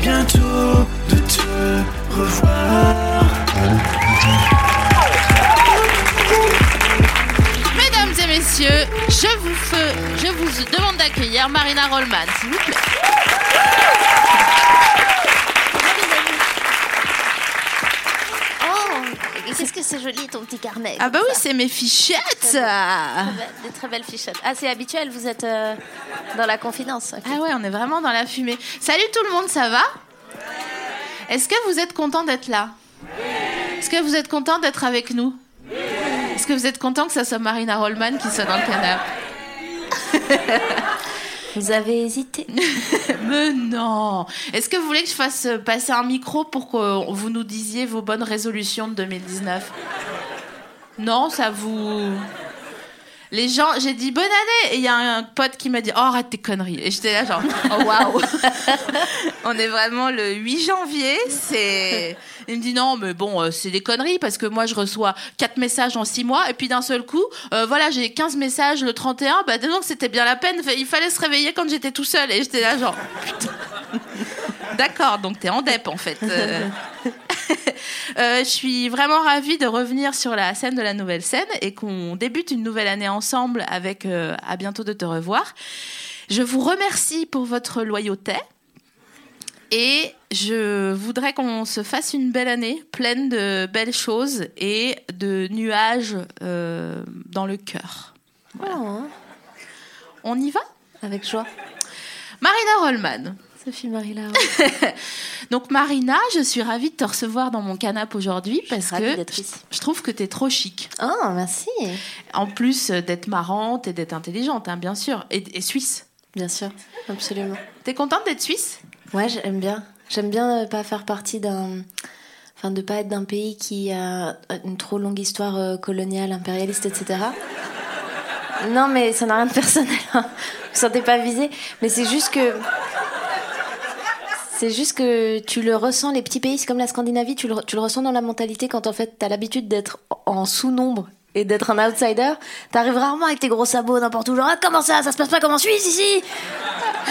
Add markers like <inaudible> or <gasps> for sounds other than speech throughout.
Bientôt de te revoir. Mesdames et messieurs, je vous, fais, je vous demande d'accueillir Marina Rollman, s'il vous plaît. Oh, qu'est-ce que c'est joli ton petit carnet. Ah bah oui, c'est mes fichettes. Très belle, Des très belles fichettes. Ah, c'est habituel, vous êtes euh, dans la confidence. Ah ouais, on est vraiment dans la fumée. Salut tout le monde, ça va? Est-ce que vous êtes content d'être là? Est-ce que vous êtes content d'être avec nous? Est-ce que vous êtes content que ça soit Marina Rollman qui soit dans le canapé? <laughs> Vous avez hésité. <laughs> Mais non Est-ce que vous voulez que je fasse euh, passer un micro pour que vous nous disiez vos bonnes résolutions de 2019 Non, ça vous... Les gens, j'ai dit bonne année. Et il y a un pote qui m'a dit oh arrête tes conneries. Et j'étais là genre oh waouh. <laughs> On est vraiment le 8 janvier c'est il me dit non mais bon euh, c'est des conneries parce que moi je reçois 4 messages en 6 mois. Et puis d'un seul coup euh, voilà j'ai 15 messages le 31 bah donc c'était bien la peine. Il fallait se réveiller quand j'étais tout seul. Et j'étais là genre putain D'accord, donc t'es en dep en fait. Euh, <laughs> euh, je suis vraiment ravie de revenir sur la scène de la nouvelle scène et qu'on débute une nouvelle année ensemble avec euh, à bientôt de te revoir. Je vous remercie pour votre loyauté et je voudrais qu'on se fasse une belle année pleine de belles choses et de nuages euh, dans le cœur. Oh, On y va? Avec joie. Marina Rollman. Sophie Marie Lara. <laughs> Donc Marina, je suis ravie de te recevoir dans mon canapé aujourd'hui parce que je trouve que tu es trop chic. Oh, merci. En plus euh, d'être marrante et d'être intelligente, hein, bien sûr, et, et suisse. Bien sûr, absolument. T'es contente d'être suisse? Ouais, j'aime bien. J'aime bien ne pas faire partie d'un. Enfin, de pas être d'un pays qui a une trop longue histoire euh, coloniale, impérialiste, etc. Non, mais ça n'a rien de personnel. Hein. Vous sentez pas visé. Mais c'est juste que. C'est juste que tu le ressens, les petits pays, c'est comme la Scandinavie, tu le, ressens dans la mentalité quand en fait t'as l'habitude d'être en sous-nombre et d'être un outsider. T'arrives rarement avec tes gros sabots n'importe où, genre ah, comment ça, ça se passe pas comme en Suisse ici?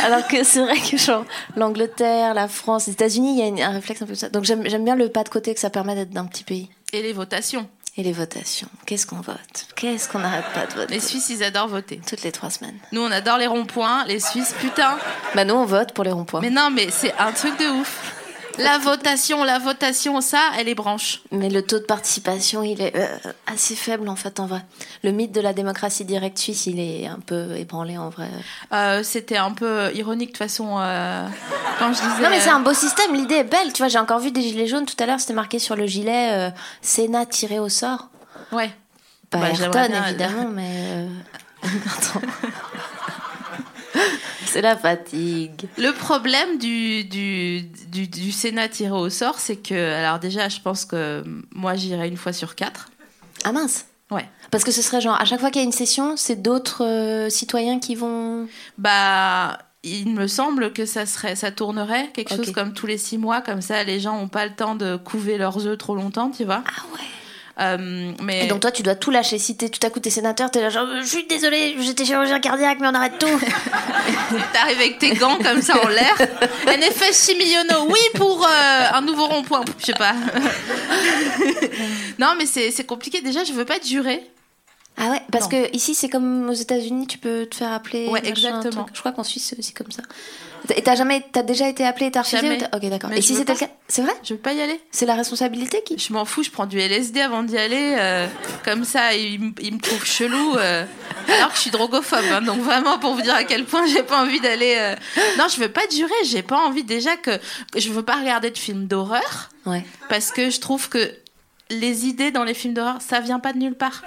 Alors que c'est vrai que genre l'Angleterre, la France, les États-Unis, il y a une- un réflexe un peu ça. Donc j'aime bien le pas de côté que ça permet d'être d'un petit pays. Et les votations. Et les votations, qu'est-ce qu'on vote? Qu'est-ce qu'on n'arrête pas de voter? Les Suisses, ils adorent voter. Toutes les trois semaines. Nous, on adore les ronds-points. Les Suisses, putain. Bah nous on vote pour les ronds-points. Mais non, mais c'est un truc de ouf. La votation, la votation, ça, elle est branche. Mais le taux de participation, il est euh, assez faible en fait en vrai. Le mythe de la démocratie directe suisse, il est un peu ébranlé en vrai. Euh, C'était un peu ironique de toute façon euh, quand je disais. Non mais c'est un beau système, l'idée est belle. Tu vois, j'ai encore vu des gilets jaunes tout à l'heure, c'était marqué sur le gilet Sénat tiré au sort. Ouais. Pas Bah, j'aimerais Ayrton évidemment, mais <laughs> attends. <laughs> c'est la fatigue. Le problème du, du, du, du Sénat tiré au sort, c'est que, alors déjà, je pense que moi, j'irai une fois sur quatre. Ah mince. Ouais. Parce que ce serait genre à chaque fois qu'il y a une session, c'est d'autres euh, citoyens qui vont. Bah, il me semble que ça serait, ça tournerait quelque chose comme tous les six mois, comme ça, les gens n'ont pas le temps de couver leurs œufs trop longtemps, tu vois. Ah ouais. Euh, mais Et donc toi, tu dois tout lâcher. Si t'es tout à coup t'es sénateur, t'es là genre, je suis désolé, j'étais chirurgien cardiaque, mais on arrête tout. <laughs> t'arrives avec tes gants comme ça en l'air. Effet, 6 millions, oui, pour euh, un nouveau rond-point. Je sais pas. <laughs> non, mais c'est compliqué. Déjà, je veux pas être juré. Ah ouais, parce Non. que ici c'est comme aux États-Unis, tu peux te faire appeler. Ouais, exactement. Je crois qu'en Suisse c'est aussi comme ça. Et t'as jamais, t'as déjà été appelé et t'as refusé ou Ok, d'accord. Et si c'était le cas, c'est vrai Je veux pas y aller. C'est la responsabilité qui. Je m'en fous, je prends du LSD avant d'y aller. euh, comme ça, il, me- il me trouve chelou. euh, alors que je suis drogophobe. hein, donc vraiment, pour vous dire à quel point j'ai pas envie d'aller. euh, Non, je veux pas durer. J'ai pas envie déjà que. Je veux pas regarder de films d'horreur. Ouais. Parce que je trouve que les idées dans les films d'horreur, ça vient pas de nulle part.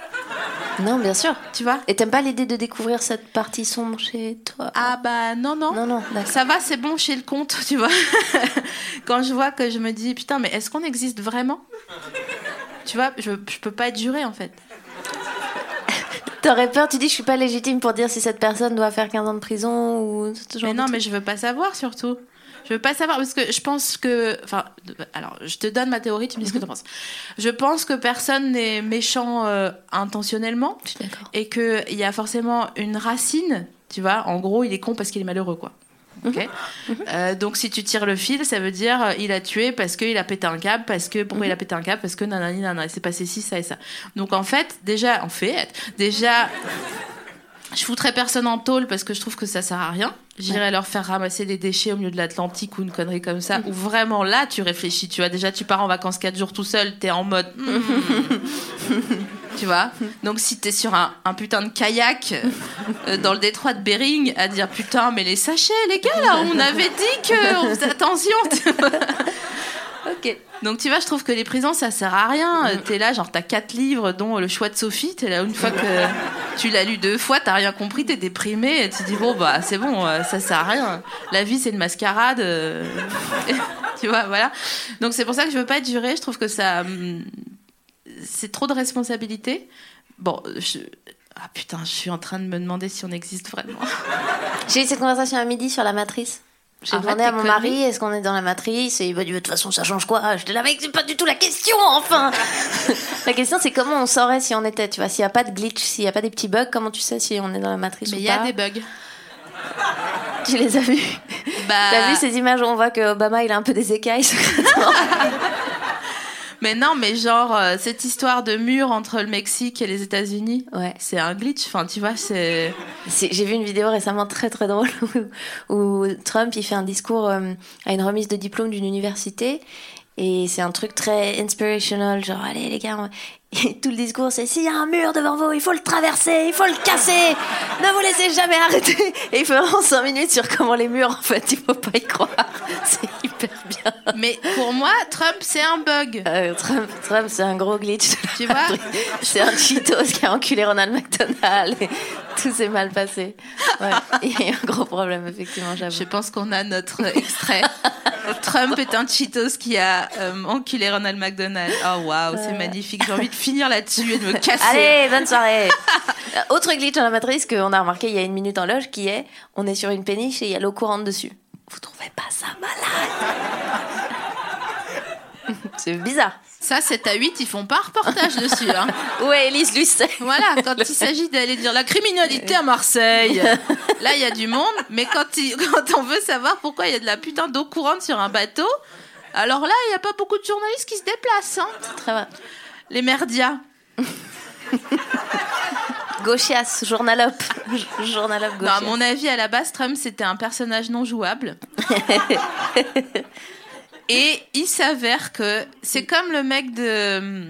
Non, bien sûr. Tu vois Et t'aimes pas l'idée de découvrir cette partie sombre chez toi Ah bah non, non. Non, non. Ça va, c'est bon chez le compte, tu vois. <laughs> Quand je vois que je me dis, putain, mais est-ce qu'on existe vraiment? Tu vois, je, je peux pas durer en fait. T'aurais peur, tu dis je suis pas légitime pour dire si cette personne doit faire 15 ans de prison ou ce genre Mais non, mais je veux pas savoir surtout. Je veux pas savoir parce que je pense que. Enfin, alors, je te donne ma théorie, tu me dis ce que tu penses. Je pense que personne n'est méchant euh, intentionnellement Je suis d'accord. et qu'il y a forcément une racine, tu vois. En gros, il est con parce qu'il est malheureux, quoi. Ok. Euh, donc si tu tires le fil, ça veut dire euh, il a tué parce qu'il a pété un câble, parce que pourquoi il a pété un câble, parce que nanani nanana, il s'est passé ci ça et ça. Donc en fait, déjà en fait, déjà je foutrais personne en tôle parce que je trouve que ça sert à rien. J'irais leur faire ramasser des déchets au milieu de l'Atlantique ou une connerie comme ça. Ou vraiment là, tu réfléchis. Tu vois, déjà, tu pars en vacances 4 jours tout seul, t'es en mode. hmm. <laughs> tu vois Donc, si t'es sur un, un putain de kayak euh, <laughs> dans le détroit de Bering à dire putain, mais les sachets, les gars, là, on avait dit qu'on faisait attention. Ok. Donc tu vois, je trouve que les prisons, ça sert à rien. T'es là, genre t'as quatre livres, dont Le choix de Sophie. T'es là une fois que tu l'as lu deux fois, t'as rien compris, t'es déprimé. Et tu dis bon bah c'est bon, euh, ça sert à rien. La vie c'est une mascarade. euh, <laughs> tu vois, voilà. Donc c'est pour ça que je veux pas durer. Je trouve que ça, hum, c'est trop de responsabilité. Bon, je... ah putain, je suis en train de me demander si on existe vraiment. J'ai eu cette conversation à midi sur la matrice. J'ai demandé à mon mari est-ce qu'on est dans la matrice et il m'a dit de toute façon ça change quoi J'étais là mec c'est pas du tout la question enfin <laughs> La question c'est comment on saurait si on était tu vois s'il y a pas de glitch s'il y a pas des petits bugs comment tu sais si on est dans la matrice Mais ou il y a pas des bugs. Tu les as vus Bah, T'as vu ces images où on voit que Obama il a un peu des écailles <laughs> Mais non, mais genre, euh, cette histoire de mur entre le Mexique et les États-Unis, Ouais. c'est un glitch. Enfin, tu vois, c'est. J'ai vu une vidéo récemment très très drôle <laughs> où, où Trump il fait un discours euh, à une remise de diplôme d'une université et c'est un truc très inspirational genre allez les gars <laughs> et tout le discours c'est s'il y a un mur devant vous il faut le traverser il faut le casser ne vous laissez jamais arrêter et il fait vraiment 5 minutes sur comment les murs en fait il faut pas y croire <laughs> c'est hyper bien Mais pour moi, Trump, c'est un bug. Euh, Trump, Trump c'est un gros glitch Tu <laughs> vois c'est un Cheetos qui a enculé Ronald McDonald et tout s'est mal passé ouais. il y a eu un gros problème effectivement j'avoue Je pense qu'on a notre extrait. Trump est un Cheetos qui a euh, enculé Ronald McDonald. Oh waouh, c'est magnifique. J'ai envie de finir là-dessus et de me <laughs> casser. Allez, bonne soirée. Euh, Autre glitch dans la matrice qu'on a remarqué il y a une minute en loge qui est on est sur une péniche et il y a l'eau courante dessus. Vous trouvez pas ça malade? <laughs> C'est bizarre. Ça, 7 à 8, ils font pas un reportage dessus. Hein. <laughs> Est Elise Lucet <laughs> Voilà, quand il s'agit d'aller dire la criminalité à Marseille, là il y a du monde, mais quand, il- quand on veut savoir pourquoi il y a de la putain d'eau courante sur un bateau, alors là il n'y a pas beaucoup de journalistes qui se déplacent. Hein. Très bien. Les merdias. Gauchias, <laughs> journalope. journalope Non, à gauchias. mon avis, à la base, Trump c'était un personnage non jouable. <laughs> Et il s'avère que c'est comme le mec de,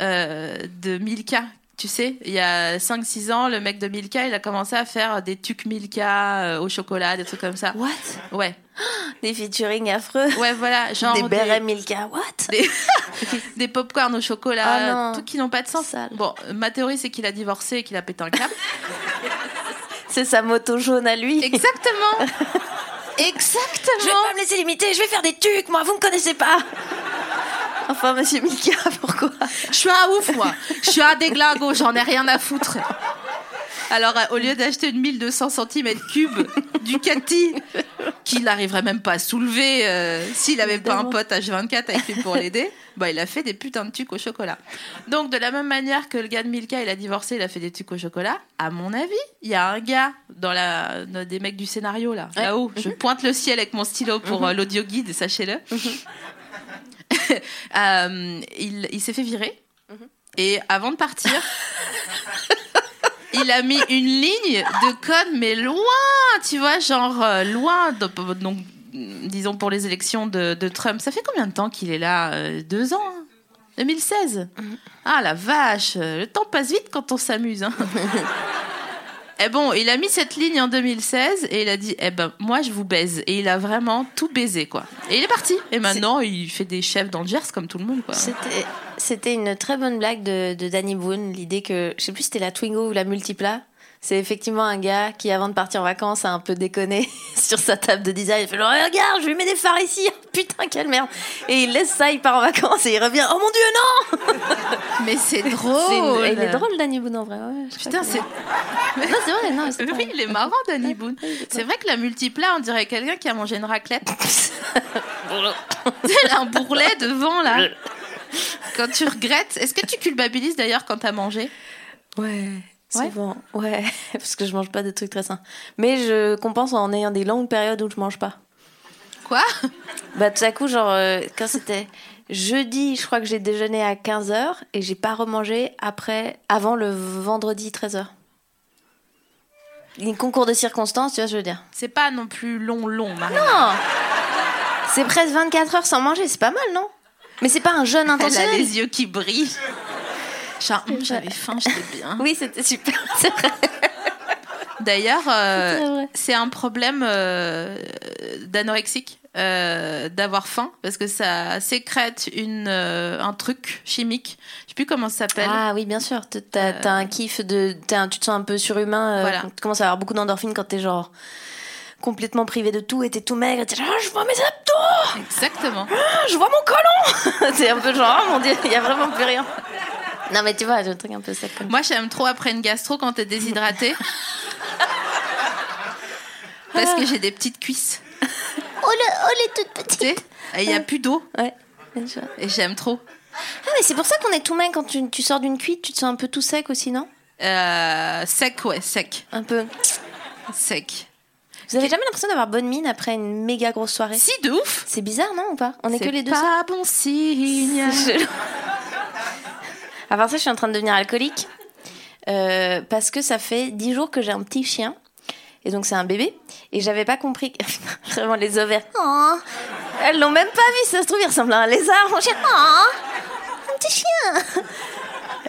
euh, de Milka. Tu sais, il y a 5-6 ans, le mec de Milka, il a commencé à faire des tucs Milka euh, au chocolat, des trucs comme ça. What? Ouais, <gasps> Des featuring affreux. ouais, voilà, genre des des, bérets Milka. What? Des, <laughs> des popcorn au chocolat, non. trucs qui n'ont pas de sens. Sale. Bon, ma théorie, c'est qu'il a divorcé et qu'il a pété un câble. <laughs> C'est sa moto jaune à lui. Exactement <laughs> Je vais Exactement pas me laisser limiter, je vais faire des tucs, moi, vous me connaissez pas. Enfin, monsieur Milka, <laughs> pourquoi Je suis un ouf, moi. Je suis un déglingo, j'en ai rien à foutre. Alors, euh, au lieu d'acheter une 1200 cm3 Ducati, qu'il n'arriverait même pas à soulever euh, s'il n'avait pas un pote H24 avec lui pour l'aider, bah, il a fait des putains de tucs au chocolat. Donc, de la même manière que le gars de Milka, il a divorcé, il a fait des tucs au chocolat, à mon avis, il y a un gars dans la, dans des mecs du scénario, là, Ouais. là-haut. Je pointe le ciel avec mon stylo pour euh, l'audio guide, sachez-le. <laughs> Euh, il il s'est fait virer. Et avant de partir, <laughs> il a mis une ligne de code, mais loin, tu vois, genre euh, loin. de- donc, disons pour les élections de, de Trump. Ça fait combien de temps qu'il est là Euh, Deux ans hein? 2016 Ah la vache Le temps passe vite quand on s'amuse. Hein. <laughs> Et bon, il a mis cette ligne en 2016 et il a dit Eh ben, moi je vous baise. Et il a vraiment tout baisé, quoi. Et il est parti. Et maintenant, il fait des chefs dans le Gers comme tout le monde, quoi. C'était, c'était une très bonne blague de, de Danny Boone, l'idée que, je sais plus si c'était la Twingo ou la Multipla. C'est effectivement un gars qui, avant de partir en vacances, a un peu déconné <laughs> sur sa table de design. Il fait genre, regarde, je lui mets des phares ici. Putain, quelle merde. Et il laisse ça, il part en vacances et il revient. Oh mon dieu, non! <laughs> Mais c'est C'est drôle Il est drôle, Danny Boone, en vrai. Ouais, Putain, c'est. Non, c'est vrai, non, c'est Oui, vrai. il est marrant, Danny Boone. C'est vrai que la multipla, on dirait quelqu'un qui a mangé une raclette. <laughs> A un bourrelet devant, là. Quand tu regrettes. Est-ce que tu culpabilises d'ailleurs quand t'as mangé? Ouais. Ouais. Souvent, ouais, <laughs> parce que je mange pas des trucs très sains. Mais je compense en ayant des longues périodes où je mange pas. Quoi? Bah, tout à coup, genre, euh, quand c'était jeudi, je crois que j'ai déjeuné à 15h et j'ai pas remangé après, avant le vendredi 13h. Les concours de circonstances, tu vois ce que je veux dire. C'est pas non plus long, long, Marie. Non C'est presque 24 heures sans manger, c'est pas mal, non? Mais c'est pas un jeûne Elle a intentionnel. les yeux qui brillent. Genre, j'avais faim, j'étais bien. Oui, c'était super, <laughs> c'est vrai. D'ailleurs, euh, C'est un problème euh, d'anorexique euh, d'avoir faim parce que ça sécrète une, euh, un truc chimique. Je sais plus comment ça s'appelle. Ah oui, bien sûr. T'as- un kiff de. un- tu te sens un peu surhumain. Voilà. Tu commences à avoir beaucoup d'endorphines quand t'es genre complètement privé de tout et t'es tout maigre. T'es genre, Ah, je vois mes abdos, Exactement. Ah, je vois mon colon. <laughs> c'est un peu genre, oh mon dieu, il y a vraiment plus rien. Non mais tu vois, j'ai un truc un peu sec comme Moi, j'aime trop après une gastro quand t'es déshydraté. <laughs> Parce que j'ai des petites cuisses. Oh, le, oh les toutes Tu sais, et il n'y a plus d'eau. Ouais. Et j'aime trop. Ah mais c'est pour ça qu'on est tout maigre quand tu, tu sors d'une cuite, tu te sens un peu tout sec aussi, non? Euh, sec, ouais, sec. Un peu. Sec. Vous avez jamais l'impression d'avoir bonne mine après une méga grosse soirée? Si, de ouf. C'est bizarre, non ou pas? On est, que les deux. seuls pas bon signe. À part ça, je suis en train de devenir alcoolique. Euh, parce que ça fait 10 jours que j'ai un petit chien. Et donc, c'est un bébé. Et j'avais pas compris. <laughs> Vraiment, les ovaires. Oh, elles l'ont même pas vu, ça se trouve, il ressemble à un lézard, mon chien. Oh, un petit chien.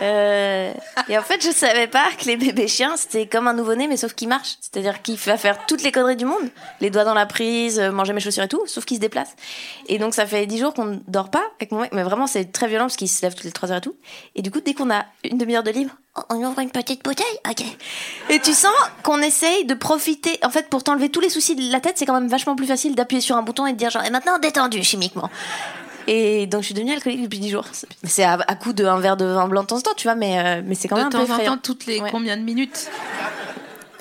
Euh, et en fait, je savais pas que les bébés chiens, c'était comme un nouveau-né, mais sauf qu'il marche. C'est-à-dire qu'il va faire toutes les conneries du monde. Les doigts dans la prise, euh, manger mes chaussures et tout, sauf qu'il se déplace. Et donc, ça fait 10 jours qu'on ne dort pas avec mon mec. Mais vraiment, c'est très violent parce qu'il se lève toutes les 3 heures et tout. Et du coup, dès qu'on a une demi-heure de libre, on ouvre une petite bouteille Ok. Et tu sens qu'on essaye de profiter. En fait, pour t'enlever tous les soucis de la tête, c'est quand même vachement plus facile d'appuyer sur un bouton et de dire genre, et maintenant détendu chimiquement. Et donc, je suis devenue alcoolique depuis 10 jours. C'est à, à coup d'un verre de vin blanc de temps en temps, tu vois, mais, euh, mais c'est quand De même un peu temps en temps, toutes les Ouais. combien de minutes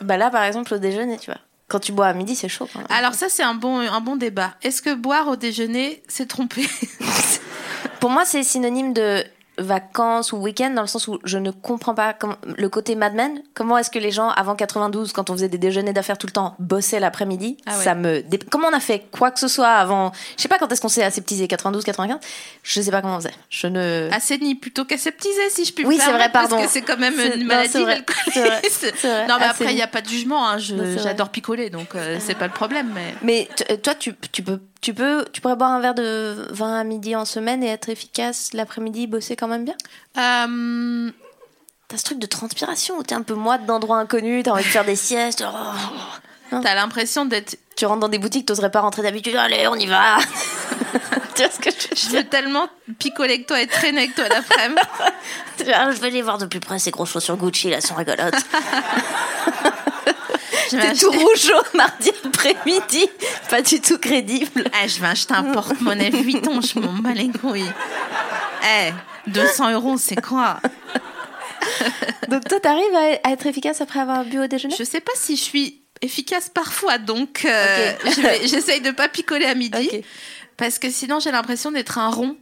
Bah là, par exemple, au déjeuner, tu vois. Quand tu bois à midi, c'est chaud quand même. Alors ça, c'est un bon, un bon débat. Est-ce que boire au déjeuner, c'est tromper <laughs> Pour moi, c'est synonyme de vacances ou week-end dans le sens où je ne comprends pas comment- le côté Mad Men. Comment est-ce que les gens avant 92, quand on faisait des déjeuners d'affaires tout le temps, bossaient l'après-midi? Ah ouais. Ça me dé- comment on a fait quoi que ce soit avant? Je sais pas quand est-ce qu'on s'est aseptisé 92, 95. Je sais pas comment on faisait. Je ne. Assaini plutôt qu'aseptisé, si je puis Oui, c'est vrai, permettre, parce pardon. que c'est quand même une non, maladie <laughs> c'est vrai, Non, mais après, il n'y a pas de jugement. hein. Je- Non. J'adore picoler, donc euh, c'est pas le problème. Mais Mais toi, tu, tu peux, tu peux, tu pourrais boire un verre de vin à midi en semaine et être efficace l'après-midi, bosser quand même bien. Euh, T'as ce truc de transpiration où t'es un peu moite d'endroits inconnus, t'as envie de faire des siestes. oh. t'as l'impression d'être. Tu rentres dans des boutiques, t'oserais pas rentrer d'habitude. Allez, on y va. <laughs> tu vois ce que je veux Je veux tellement picoler avec toi et traîner avec toi l'après-midi. <laughs> Je vais les voir de plus près, ces grosses chaussures Gucci, là, sont rigolotes. <laughs> T'es tout rouge au mardi après-midi. Pas du tout crédible. Ah, je vais acheter un porte-monnaie Vuitton, je m'en bats les couilles. Eh, 200 euros, c'est quoi? Donc toi, t'arrives à à être efficace après avoir bu au déjeuner? Je sais pas si je suis efficace parfois, donc euh, Ok. je vais- j'essaye de pas picoler à midi. Ok. Parce que sinon, j'ai l'impression d'être un rond.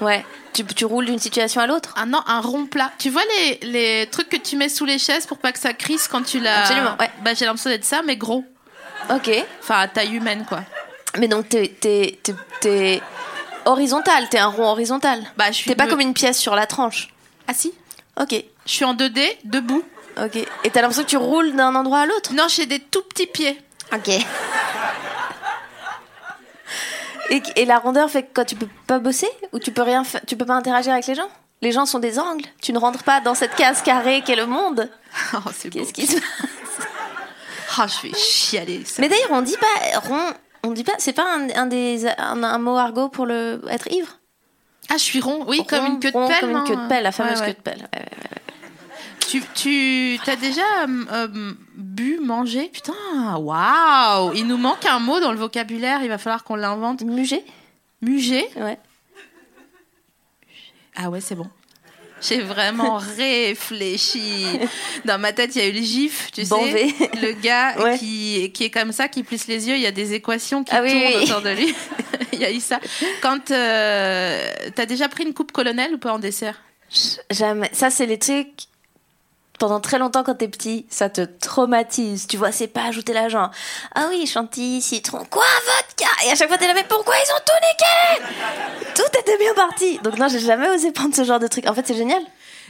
Ouais. Tu, tu roules d'une situation à l'autre Ah non, un rond plat. Tu vois les, les trucs que tu mets sous les chaises pour pas que ça crisse quand tu l'as. Absolument, ouais. Bah, j'ai l'impression d'être ça, mais gros. Ok. Enfin, à taille humaine, quoi. Mais donc, t'es, t'es, t'es, t'es horizontal, t'es un rond horizontal. Bah, je suis. T'es pas comme une pièce sur la tranche. Ah si Ok. Je suis en 2D, debout. Ok. Et t'as l'impression que tu roules d'un endroit à l'autre Non, j'ai des tout petits pieds. Ok. Et, et la rondeur fait que quand tu peux pas bosser ou tu peux rien tu peux pas interagir avec les gens? Les gens sont des angles. Tu ne rentres pas dans cette case carrée qu'est le monde. <laughs> Oh, c'est. Qu'est-ce qui se passe? Oh, <laughs> je vais chialer. ça. Mais d'ailleurs, on dit pas rond. On dit pas. C'est pas un, un des un, un mot argot pour le être ivre? Ah, je suis rond. Oui, comme une queue de rond, pelle. Comme une non queue de pelle, la fameuse Ouais, ouais. queue de pelle. Ouais. Tu, tu as déjà euh, euh, bu, mangé? Putain, waouh Il nous manque un mot dans le vocabulaire, il va falloir qu'on l'invente. Mugé Mugé Ouais. Ah ouais, c'est bon. J'ai vraiment <laughs> réfléchi. Dans ma tête, il y a eu le gif, tu Banvé. sais, le gars <laughs> Ouais. qui, qui est comme ça, qui plisse les yeux, il y a des équations qui Ah tournent oui. autour de lui. <laughs> il y a eu ça. Quand euh, t'as déjà pris une coupe colonel ou pas en dessert? Jamais. Ça, c'est les trucs. Pendant très longtemps, quand t'es petit, ça te traumatise. Tu vois, c'est pas ajouter l'argent. Ah oui, chantilly, citron, quoi, vodka? Et à chaque fois, t'es là, mais pourquoi ils ont tout niqué? Tout était bien parti. Donc non, j'ai jamais osé prendre ce genre de truc. En fait, c'est génial.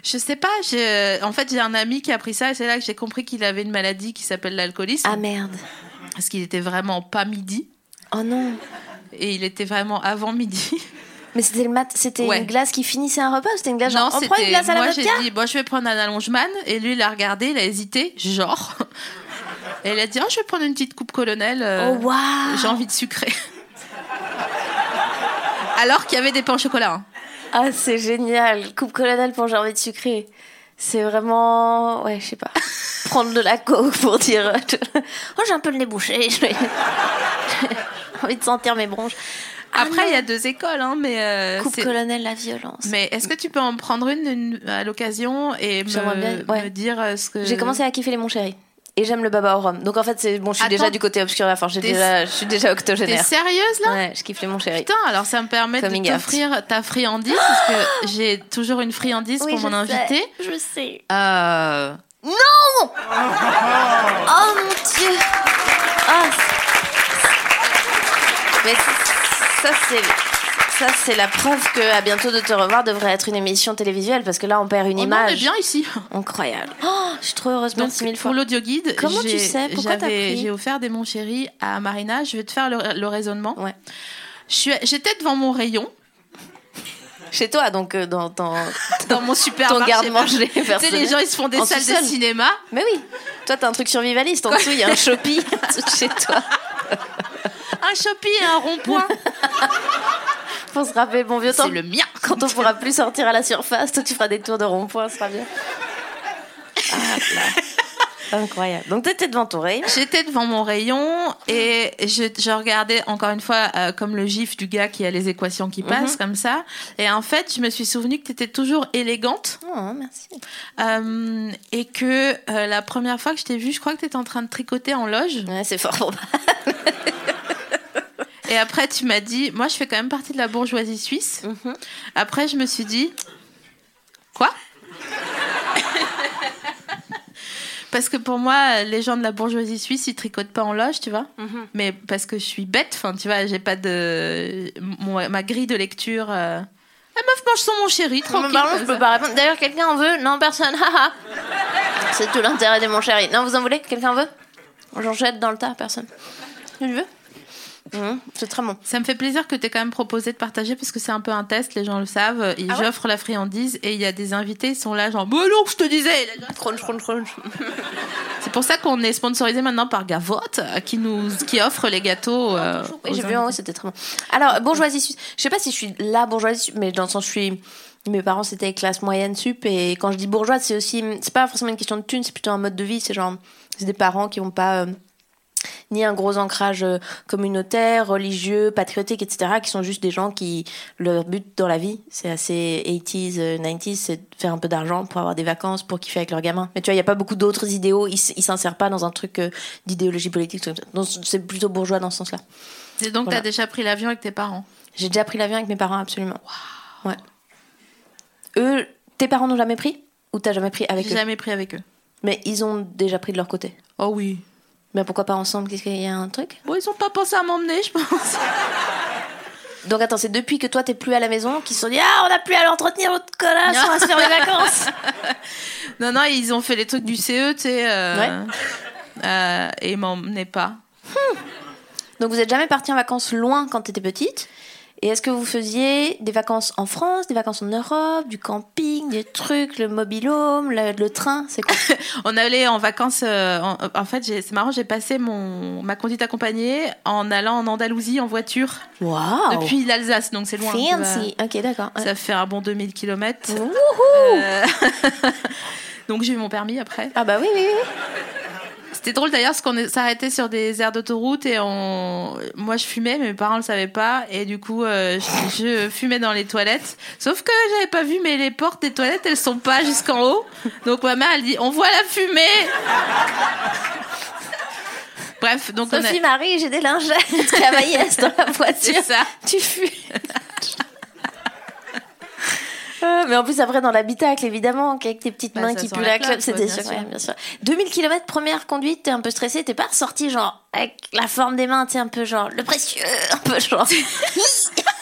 Je sais pas, je- en fait j'ai un ami qui a pris ça et c'est là que j'ai compris qu'il avait une maladie qui s'appelle l'alcoolisme. Ah merde. Parce qu'il était vraiment pas midi Oh non. et il était vraiment avant midi. Mais c'était le mat, c'était Ouais. une glace qui finissait un repas ou c'était une glace genre, non, on prend une glace à la Moi j'ai dit, bon, je vais prendre un allongeman et lui il a regardé, il a hésité, genre. <laughs> Et il a dit, oh, je vais prendre une petite coupe colonel. euh, Oh waouh J'ai envie de sucrer. Alors qu'il y avait des pains au chocolat. hein. Ah, c'est génial. Coupe colonel pour j'ai envie de sucrer. C'est vraiment. Ouais, je sais pas. <laughs> Prendre de la coke pour dire. <laughs> Oh, j'ai un peu le nez bouché. J'ai envie de sentir mes bronches. Ah Après, il y a non. deux écoles, hein, mais. euh, Coupe colonel, la violence. Mais est-ce que tu peux en prendre une, une à l'occasion et me, bien, ouais. me dire euh, ce que. J'ai commencé à kiffer les mon chéri. Et j'aime le baba au rhum. Donc en fait, c'est bon, je suis Attends. déjà du côté obscur. Enfin, j'ai T'es- déjà, je suis déjà T'es octogénaire. sérieuse là? Ouais, je kiffe les mon chéri. Putain, alors ça me permet Coming de t'offrir ta friandise parce que j'ai toujours une friandise Oui, pour mon invité. Je sais. Euh, Oh mon dieu Ah Mais ça c'est ça c'est la preuve que à bientôt de te revoir devrait être une émission télévisuelle parce que là on perd une non, on est image bien ici. incroyable. Oh, je suis trop heureuse merci mille pour fois. l'audio guide, Comment tu sais? Pourquoi t'as pris? J'ai offert des mon chéri à Marina. Je vais te faire le, le raisonnement. Ouais. J'étais devant mon rayon, Chez toi donc euh, dans, dans <laughs> dans mon ton garde-manger Tu sais, les gens ils se font des En salles de cinéma. Mais oui, toi t'as un truc survivaliste en dessous il y a un <laughs> de <laughs> chez toi. Un Shopee et un rond-point. <laughs> Pour se rappeler bon vieux temps. C'est le mien. Quand on pourra plus sortir à la surface, toi tu feras des tours de rond-point, ce sera bien. Ah, là. Incroyable. Donc t'étais devant ton rayon. J'étais devant mon rayon et je, je regardais encore une fois euh, comme le gif du gars qui a les équations qui passent Mhm. comme ça. Et en fait, je me suis souvenu que tu étais toujours élégante Oh, merci. euh, et que euh, la première fois que je t'ai vue, je crois que tu étais en train de tricoter en loge. Ouais, c'est fort probable. <laughs> Et après, tu m'as dit, moi, je fais quand même partie de la bourgeoisie suisse. Mhm. Après, je me suis dit, quoi? Parce que pour moi, les gens de la bourgeoisie suisse, ils tricotent pas en loge, tu vois. Mhm. Mais parce que je suis bête, enfin, tu vois, j'ai pas de. mon- ma grille de lecture. euh, La meuf mange son mon chéri, tranquille. Pardon, je peux pas répondre. D'ailleurs, quelqu'un en veut? Non, personne. <laughs> c'est tout l'intérêt de mon chéri. Non, vous en voulez? Quelqu'un veut? J'en jette dans le tas, personne. Tu veux? Mhm, C'est très bon. Ça me fait plaisir que tu aies quand même proposé de partager parce que c'est un peu un test, les gens le savent. Et Ah ouais la friandise et il y a des invités, ils sont là, genre, bah non, je te disais. Crunch, crunch, crunch. <laughs> C'est pour ça qu'on est sponsorisé maintenant par Gavot, euh, qui nous qui offre les gâteaux. euh, Oui, aux j'ai vu en haut, invités. c'était très bon. Alors, bourgeoisie suisse. Je sais pas si je suis la bourgeoisie suisse, mais dans le sens, je suis. Mes parents, c'était classe moyenne sup. Et quand je dis bourgeoise, c'est aussi. C'est pas forcément une question de thunes, c'est plutôt un mode de vie. C'est genre. C'est des parents qui ont pas. euh, ni un gros ancrage euh, communautaire, religieux, patriotique, etc., qui sont juste des gens qui, leur but dans la vie, c'est assez 80s, euh, 90s, c'est de faire un peu d'argent pour avoir des vacances, pour kiffer avec leurs gamins. Mais tu vois, il n'y a pas beaucoup d'autres idéaux, ils s'insèrent pas dans un truc euh, d'idéologie politique, c'est plutôt bourgeois dans ce sens-là. Et donc, Voilà. t'as déjà pris l'avion avec tes parents? J'ai déjà pris l'avion avec mes parents, absolument. Ouais. Eux, tes parents n'ont jamais pris? Ou t'as jamais pris avec J'ai eux? jamais pris avec eux. Mais ils ont déjà pris de leur côté. Oh oui. Mais pourquoi pas ensemble Qu'est-ce qu'il y a un truc? Bon, ils ont pas pensé à m'emmener, je pense. Donc attends, c'est depuis que toi t'es plus à la maison qu'ils se sont dit ah on a plus à l'entretenir notre connasse, on va se faire des vacances. <laughs> Non, non, ils ont fait les trucs du CE, tu sais. euh, Ouais. euh, et ils m'emmenaient pas. Donc vous êtes jamais parti en vacances loin quand t'étais petite? Et est-ce que vous faisiez des vacances en France, des vacances en Europe, du camping, des trucs, le mobilhome, le, le train, c'est quoi? <laughs> On allait en vacances. euh, en, en fait, c'est marrant, j'ai passé mon, ma conduite accompagnée en allant en Andalousie en voiture Waouh depuis l'Alsace, donc c'est loin. Fancy. Ok, d'accord. Ça fait un bon 2000 km. Wouhou <laughs> donc j'ai eu mon permis après. Ah bah oui, oui, oui. C'était drôle d'ailleurs parce qu'on s'arrêtait sur des aires d'autoroute et on... moi je fumais, mais mes parents le savaient pas et du coup euh, je, je fumais dans les toilettes. Sauf que j'avais pas vu, mais les portes des toilettes elles sont pas jusqu'en haut. Donc ma mère elle dit on voit la fumée. Bref, donc on a... Sophie Marie, j'ai des lingettes <laughs> cavaillasse dans la voiture. C'est ça. Tu fuis. <laughs> Euh, mais en plus, après, dans l'habitacle, évidemment, avec tes petites Bah, mains qui puent la clope, c'était sûr, sûr. ouais, bien sûr. 2000 km première conduite, t'es un peu stressé, t'es pas ressorti genre avec la forme des mains, sais, un peu genre le précieux, un peu genre. <laughs>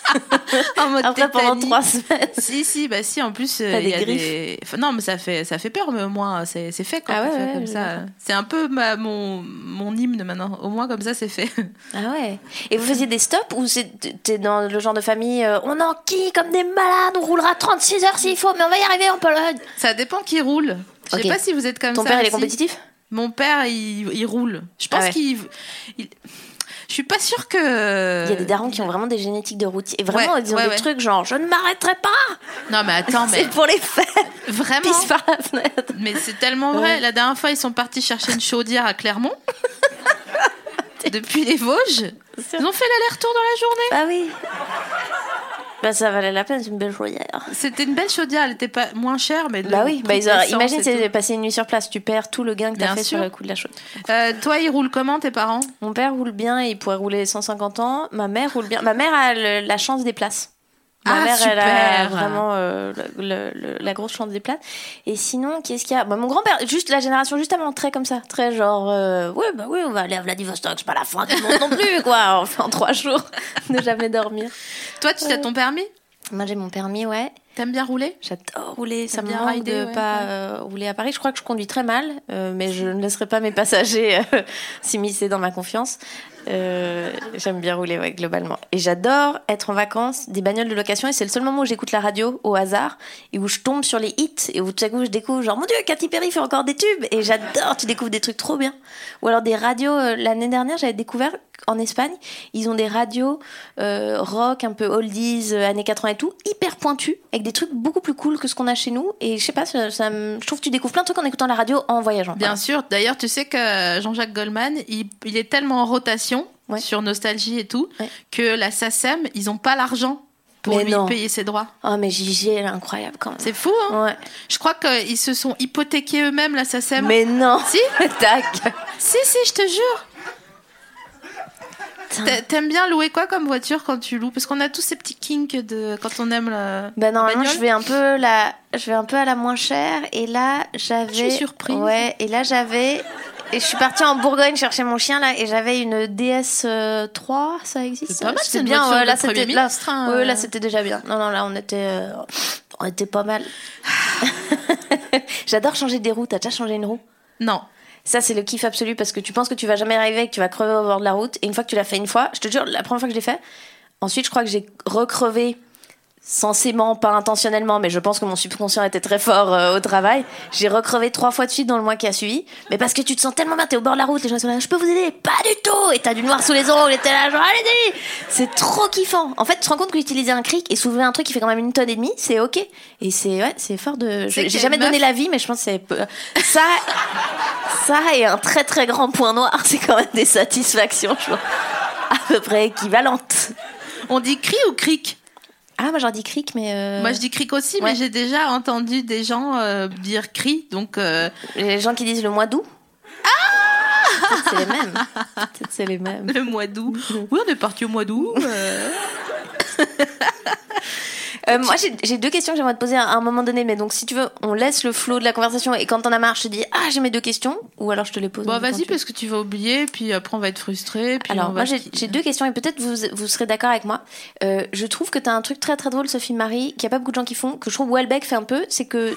en mode Après, pendant trois semaines. Si, si, bah si, en plus, euh, T'as il y des a griffes. des... Enfin, non, mais ça fait, ça fait peur, mais au moins, c'est c'est fait, quoi. Ah ouais, quand comme ça. C'est un peu ma, mon, mon hymne maintenant. Au moins, comme ça, c'est fait. <laughs> Ah ouais. Et vous faisiez des stops ou c'est- t'es dans le genre de famille, euh, on enquille comme des malades, on roulera 36 heures s'il faut, mais on va y arriver en Pologne. Ça dépend qui roule. Je sais pas si vous êtes comme Ton ça. père, il est compétitif? Mon père, il, il roule. Je pense Ah ouais. qu'il. il- Je suis pas sûre que. Il y a des darons qui ont vraiment des génétiques de routier. Et vraiment, Ouais, ils ont ouais, des ouais. trucs genre, je ne m'arrêterai pas Non, mais attends, <laughs> mais C'est pour les faire vraiment. pisse par la fenêtre. Mais c'est tellement vrai. La dernière fois, ils sont partis chercher une chaudière à Clermont. <laughs> Depuis les Vosges. Ils ont fait l'aller-retour dans la journée. Ah oui. Bah ça valait la peine, c'est une belle chaudière. C'était une belle chaudière. Elle était pas moins chère, mais. Bah oui, bah auraient- imagine tout. passer une nuit sur place, tu perds tout le gain que t'as Bien fait sûr. sur le coup de la chaude. Euh, toi, ils roulent comment, tes parents? Mon père roule bien il pourrait rouler 150 ans. Ma mère roule bien. Ma mère a le- la chance des places. Ma Ah, mère, elle a super. vraiment euh, le- le- le- la grosse chance des places. Et sinon, qu'est-ce qu'il y a? Bah, Mon grand-père, juste la génération juste avant, très comme ça. Très genre, euh, ouais, bah oui, on va aller à Vladivostok, c'est pas la fin du monde non plus, quoi. <laughs> En trois jours, <laughs> ne jamais dormir. Toi, tu as ton permis? Moi, j'ai mon permis, ouais. T'aimes bien rouler? J'adore rouler, ça me manque rider, de ouais, pas ouais. euh, rouler à Paris. Je crois que je conduis très mal, euh, mais je ne laisserai pas mes passagers euh, <laughs> s'immiscer dans ma confiance. Euh, J'aime bien rouler, ouais, globalement. Et j'adore être en vacances, des bagnoles de location, et c'est le seul moment où j'écoute la radio au hasard, et où je tombe sur les hits, et où tout à coup je découvre, genre, mon dieu, Katy Perry fait encore des tubes, et j'adore, tu découvres des trucs trop bien. Ou alors des radios, euh, l'année dernière, j'avais découvert en Espagne, ils ont des radios euh, rock, un peu oldies, années 80 et tout, hyper pointues, avec des trucs beaucoup plus cool que ce qu'on a chez nous. Et je sais pas, ça, je trouve que tu découvres plein de trucs en écoutant la radio en voyageant. Bien sûr. D'ailleurs, tu sais que Jean-Jacques Goldman, il, il est tellement en rotation Ouais. sur Nostalgie et tout, Ouais. que la SACEM, ils n'ont pas l'argent pour Mais lui non. payer ses droits. Oh, mais Gigi, elle est incroyable quand même. C'est fou, hein Ouais. Je crois qu'ils se sont hypothéqués eux-mêmes, la SACEM. Mais non Si <laughs> Tac Si, si, je te jure. T'a- T'aimes bien louer quoi comme voiture quand tu loues? Parce qu'on a tous ces petits kinks de quand on aime le. Bah normalement je vais un peu la je vais un peu à la moins chère et là j'avais Je suis surprise. Ouais, et là j'avais et je suis partie en Bourgogne chercher mon chien là et j'avais une DS euh, 3, ça existe C'est pas mal, C'était c'est bien, là c'était hein, ouais, là euh. c'était déjà bien. Non non, là on était euh, on était pas mal. <laughs> J'adore changer des roues, t'as déjà changé une roue? Non. ça, c'est le kiff absolu parce que tu penses que tu vas jamais arriver, que tu vas crever au bord de la route. Et une fois que tu l'as fait une fois, je te jure, la première fois que je l'ai fait, ensuite, je crois que j'ai recrevé censément, pas intentionnellement, mais je pense que mon subconscient était très fort euh, au travail. J'ai recrevé trois fois de suite dans le mois qui a suivi. Mais parce que tu te sens tellement bien, t'es au bord de la route, les gens sont là, je peux vous aider? Pas du tout Et t'as du noir sous les ongles, et t'es là, genre, allez-y C'est trop kiffant. En fait, tu te rends compte qu'utiliser un cric et soulever un truc qui fait quand même une tonne et demie, c'est ok. Et c'est, ouais, c'est fort de. J'ai jamais donné la vie, mais je pense que c'est. Ça, ça est un très très grand point noir. C'est quand même des satisfactions, je pense, à peu près équivalentes. On dit cri ou cric? Ah, moi j'en dis cric, mais. euh, Moi je dis cric aussi, ouais. mais j'ai déjà entendu des gens euh, dire cri, donc euh, Les gens qui disent le mois d'août. Ah Peut-être c'est les mêmes. Peut-être c'est les mêmes. le mois d'août. <laughs> Oui, on est parti au mois d'août. <laughs> euh. Moi, j'ai deux questions que j'aimerais te poser à un moment donné, mais donc si tu veux, on laisse le flow de la conversation et quand t'en as marre, je te dis ah j'ai mes deux questions, ou alors je te les pose. Bon, quand vas-y, parce que tu vas oublier, puis après on va être frustré. Puis Alors on va moi j'ai deux questions et peut-être vous, vous serez d'accord avec moi. Euh, je trouve que t'as un truc très très drôle Sophie Marie, qu'il n'y a pas beaucoup de gens qui font, que je trouve Welbeck fait un peu, c'est que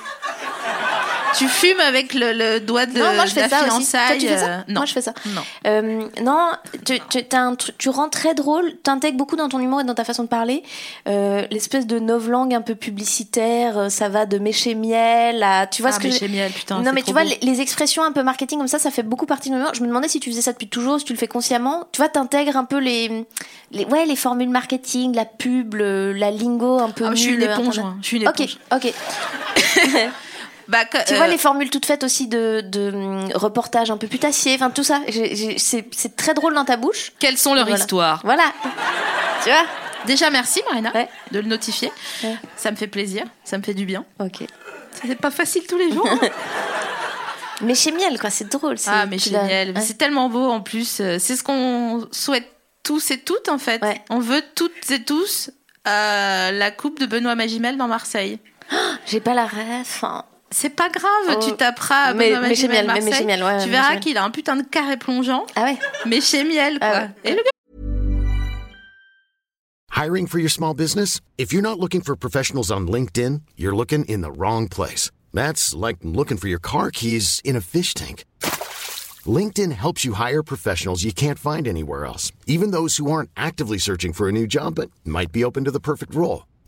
Tu fumes avec le, le doigt de, non moi je fais la ça aussi. Toi, fiançaille. tu fais ça euh, Non. Moi je fais ça. Non. Euh, non, tu, tu, un tu rends très drôle, t'intègres beaucoup dans ton humour et dans ta façon de parler. Euh, L'espèce de novlangue un peu publicitaire, euh, ça va de méché miel à. Tu vois Ah, ce que chez Miel, putain. Non mais trop tu vois les, les expressions un peu marketing comme ça, ça fait beaucoup partie de mon humour. Je me demandais si tu faisais ça depuis toujours, si tu le fais consciemment. Tu vois, t'intègres un peu les, les ouais les formules marketing, la pub, le- la lingo un peu. Ah, je suis une éponge, moi. Je suis une Ok, éponge. ok. <laughs> Bah, Tu euh, vois les formules toutes faites aussi de, de hum, reportages un peu putassiers, enfin tout ça. C'est très drôle dans ta bouche. Quelles sont leurs Voilà. histoires Voilà. tu vois Déjà, merci Marina Ouais. de le notifier. Ouais. Ça me fait plaisir, ça me fait du bien. Ok. C'est pas facile tous les jours. hein. <laughs> Mais chez Miel, quoi, c'est drôle. ah, mais génial. Ouais. C'est tellement beau en plus. Euh, C'est ce qu'on souhaite tous et toutes en fait. On veut toutes et tous euh, la coupe de Benoît Magimel dans Marseille. J'ai pas la ref. hein. C'est pas grave, Oh. tu taperas Mais- Benoît mais chez Magimel Miel, mais- chez Miel, ouais, tu mais verras qu'il a un putain de carré plongeant, Ah ouais. mais chez Miel quoi. Ah ouais. Et le gars Hiring for your small business? If you're not looking for professionals on LinkedIn, you're looking in the wrong place. That's like looking for your car keys in a fish tank. LinkedIn helps you hire professionals you can't find anywhere else, even those who aren't actively searching for a new job but might be open to the perfect role.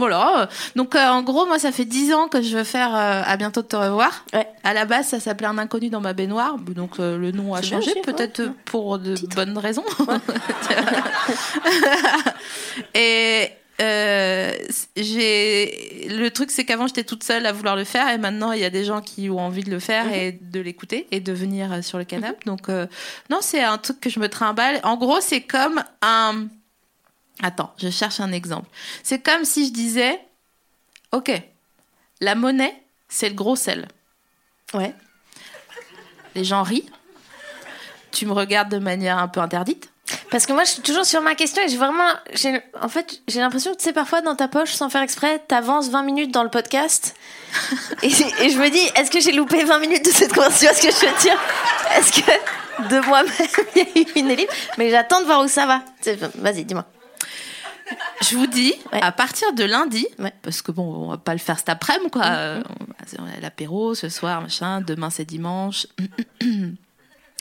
Voilà. Donc, euh, en gros, moi, ça fait 10 ans que je veux faire euh, À bientôt de te revoir. Ouais. À la base, ça s'appelait Un inconnu dans ma baignoire. Donc, euh, le nom a changé, peut-être ouais. pour de bonnes raisons. <laughs> <laughs> Et. j'ai le truc c'est qu'avant j'étais toute seule à vouloir le faire et maintenant il y a des gens qui ont envie de le faire Mhm. et de l'écouter et de venir sur le canapé donc euh, non c'est un truc que je me trimballe en gros c'est comme un Attends, je cherche un exemple. C'est comme si je disais, ok, la monnaie, c'est le gros sel. Ouais. Les gens rient. Tu me regardes de manière un peu interdite. Parce que moi, je suis toujours sur ma question et j'ai vraiment. En fait, j'ai l'impression que tu sais, parfois dans ta poche, sans faire exprès, t'avances 20 minutes dans le podcast. <laughs> et, et je me dis, est-ce que j'ai loupé 20 minutes de cette conversation? Est-ce que je veux dire? Est-ce que de moi-même, <laughs> il y a eu une ellipse Mais j'attends de voir où ça va. Vas-y, dis-moi. Je vous dis, Ouais. à partir de lundi, Ouais. parce que bon, on va pas le faire cet après-midi, quoi. euh, on a L'apéro ce soir, machin. Demain c'est dimanche. <clears throat>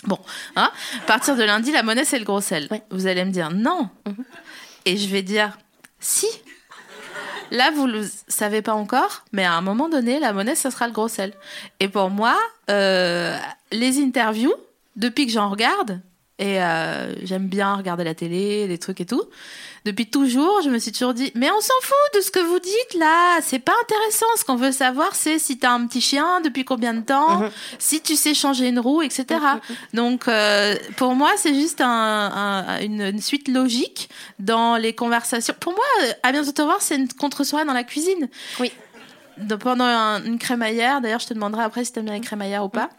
bon, hein. À partir de lundi, la monnaie c'est le gros sel. Ouais. Vous allez me dire non, et je vais dire si. Là, vous le savez pas encore, mais à un moment donné, la monnaie, ça sera le gros sel. Et pour moi, euh, les interviews, depuis que j'en regarde, et euh, j'aime bien regarder la télé, des trucs et tout, depuis toujours, je me suis toujours dit, mais on s'en fout de ce que vous dites là, c'est pas intéressant. Ce qu'on veut savoir, c'est si t'as un petit chien, depuis combien de temps, Mhm. si tu sais changer une roue, etc. Donc, euh, pour moi, c'est juste un- un- une, une suite logique dans les conversations. Pour moi, à bientôt te voir, c'est une contre-soirée dans la cuisine. Oui. Pendant un- une crémaillère, d'ailleurs, je te demanderai après si t'aimes bien les crémaillères ou pas.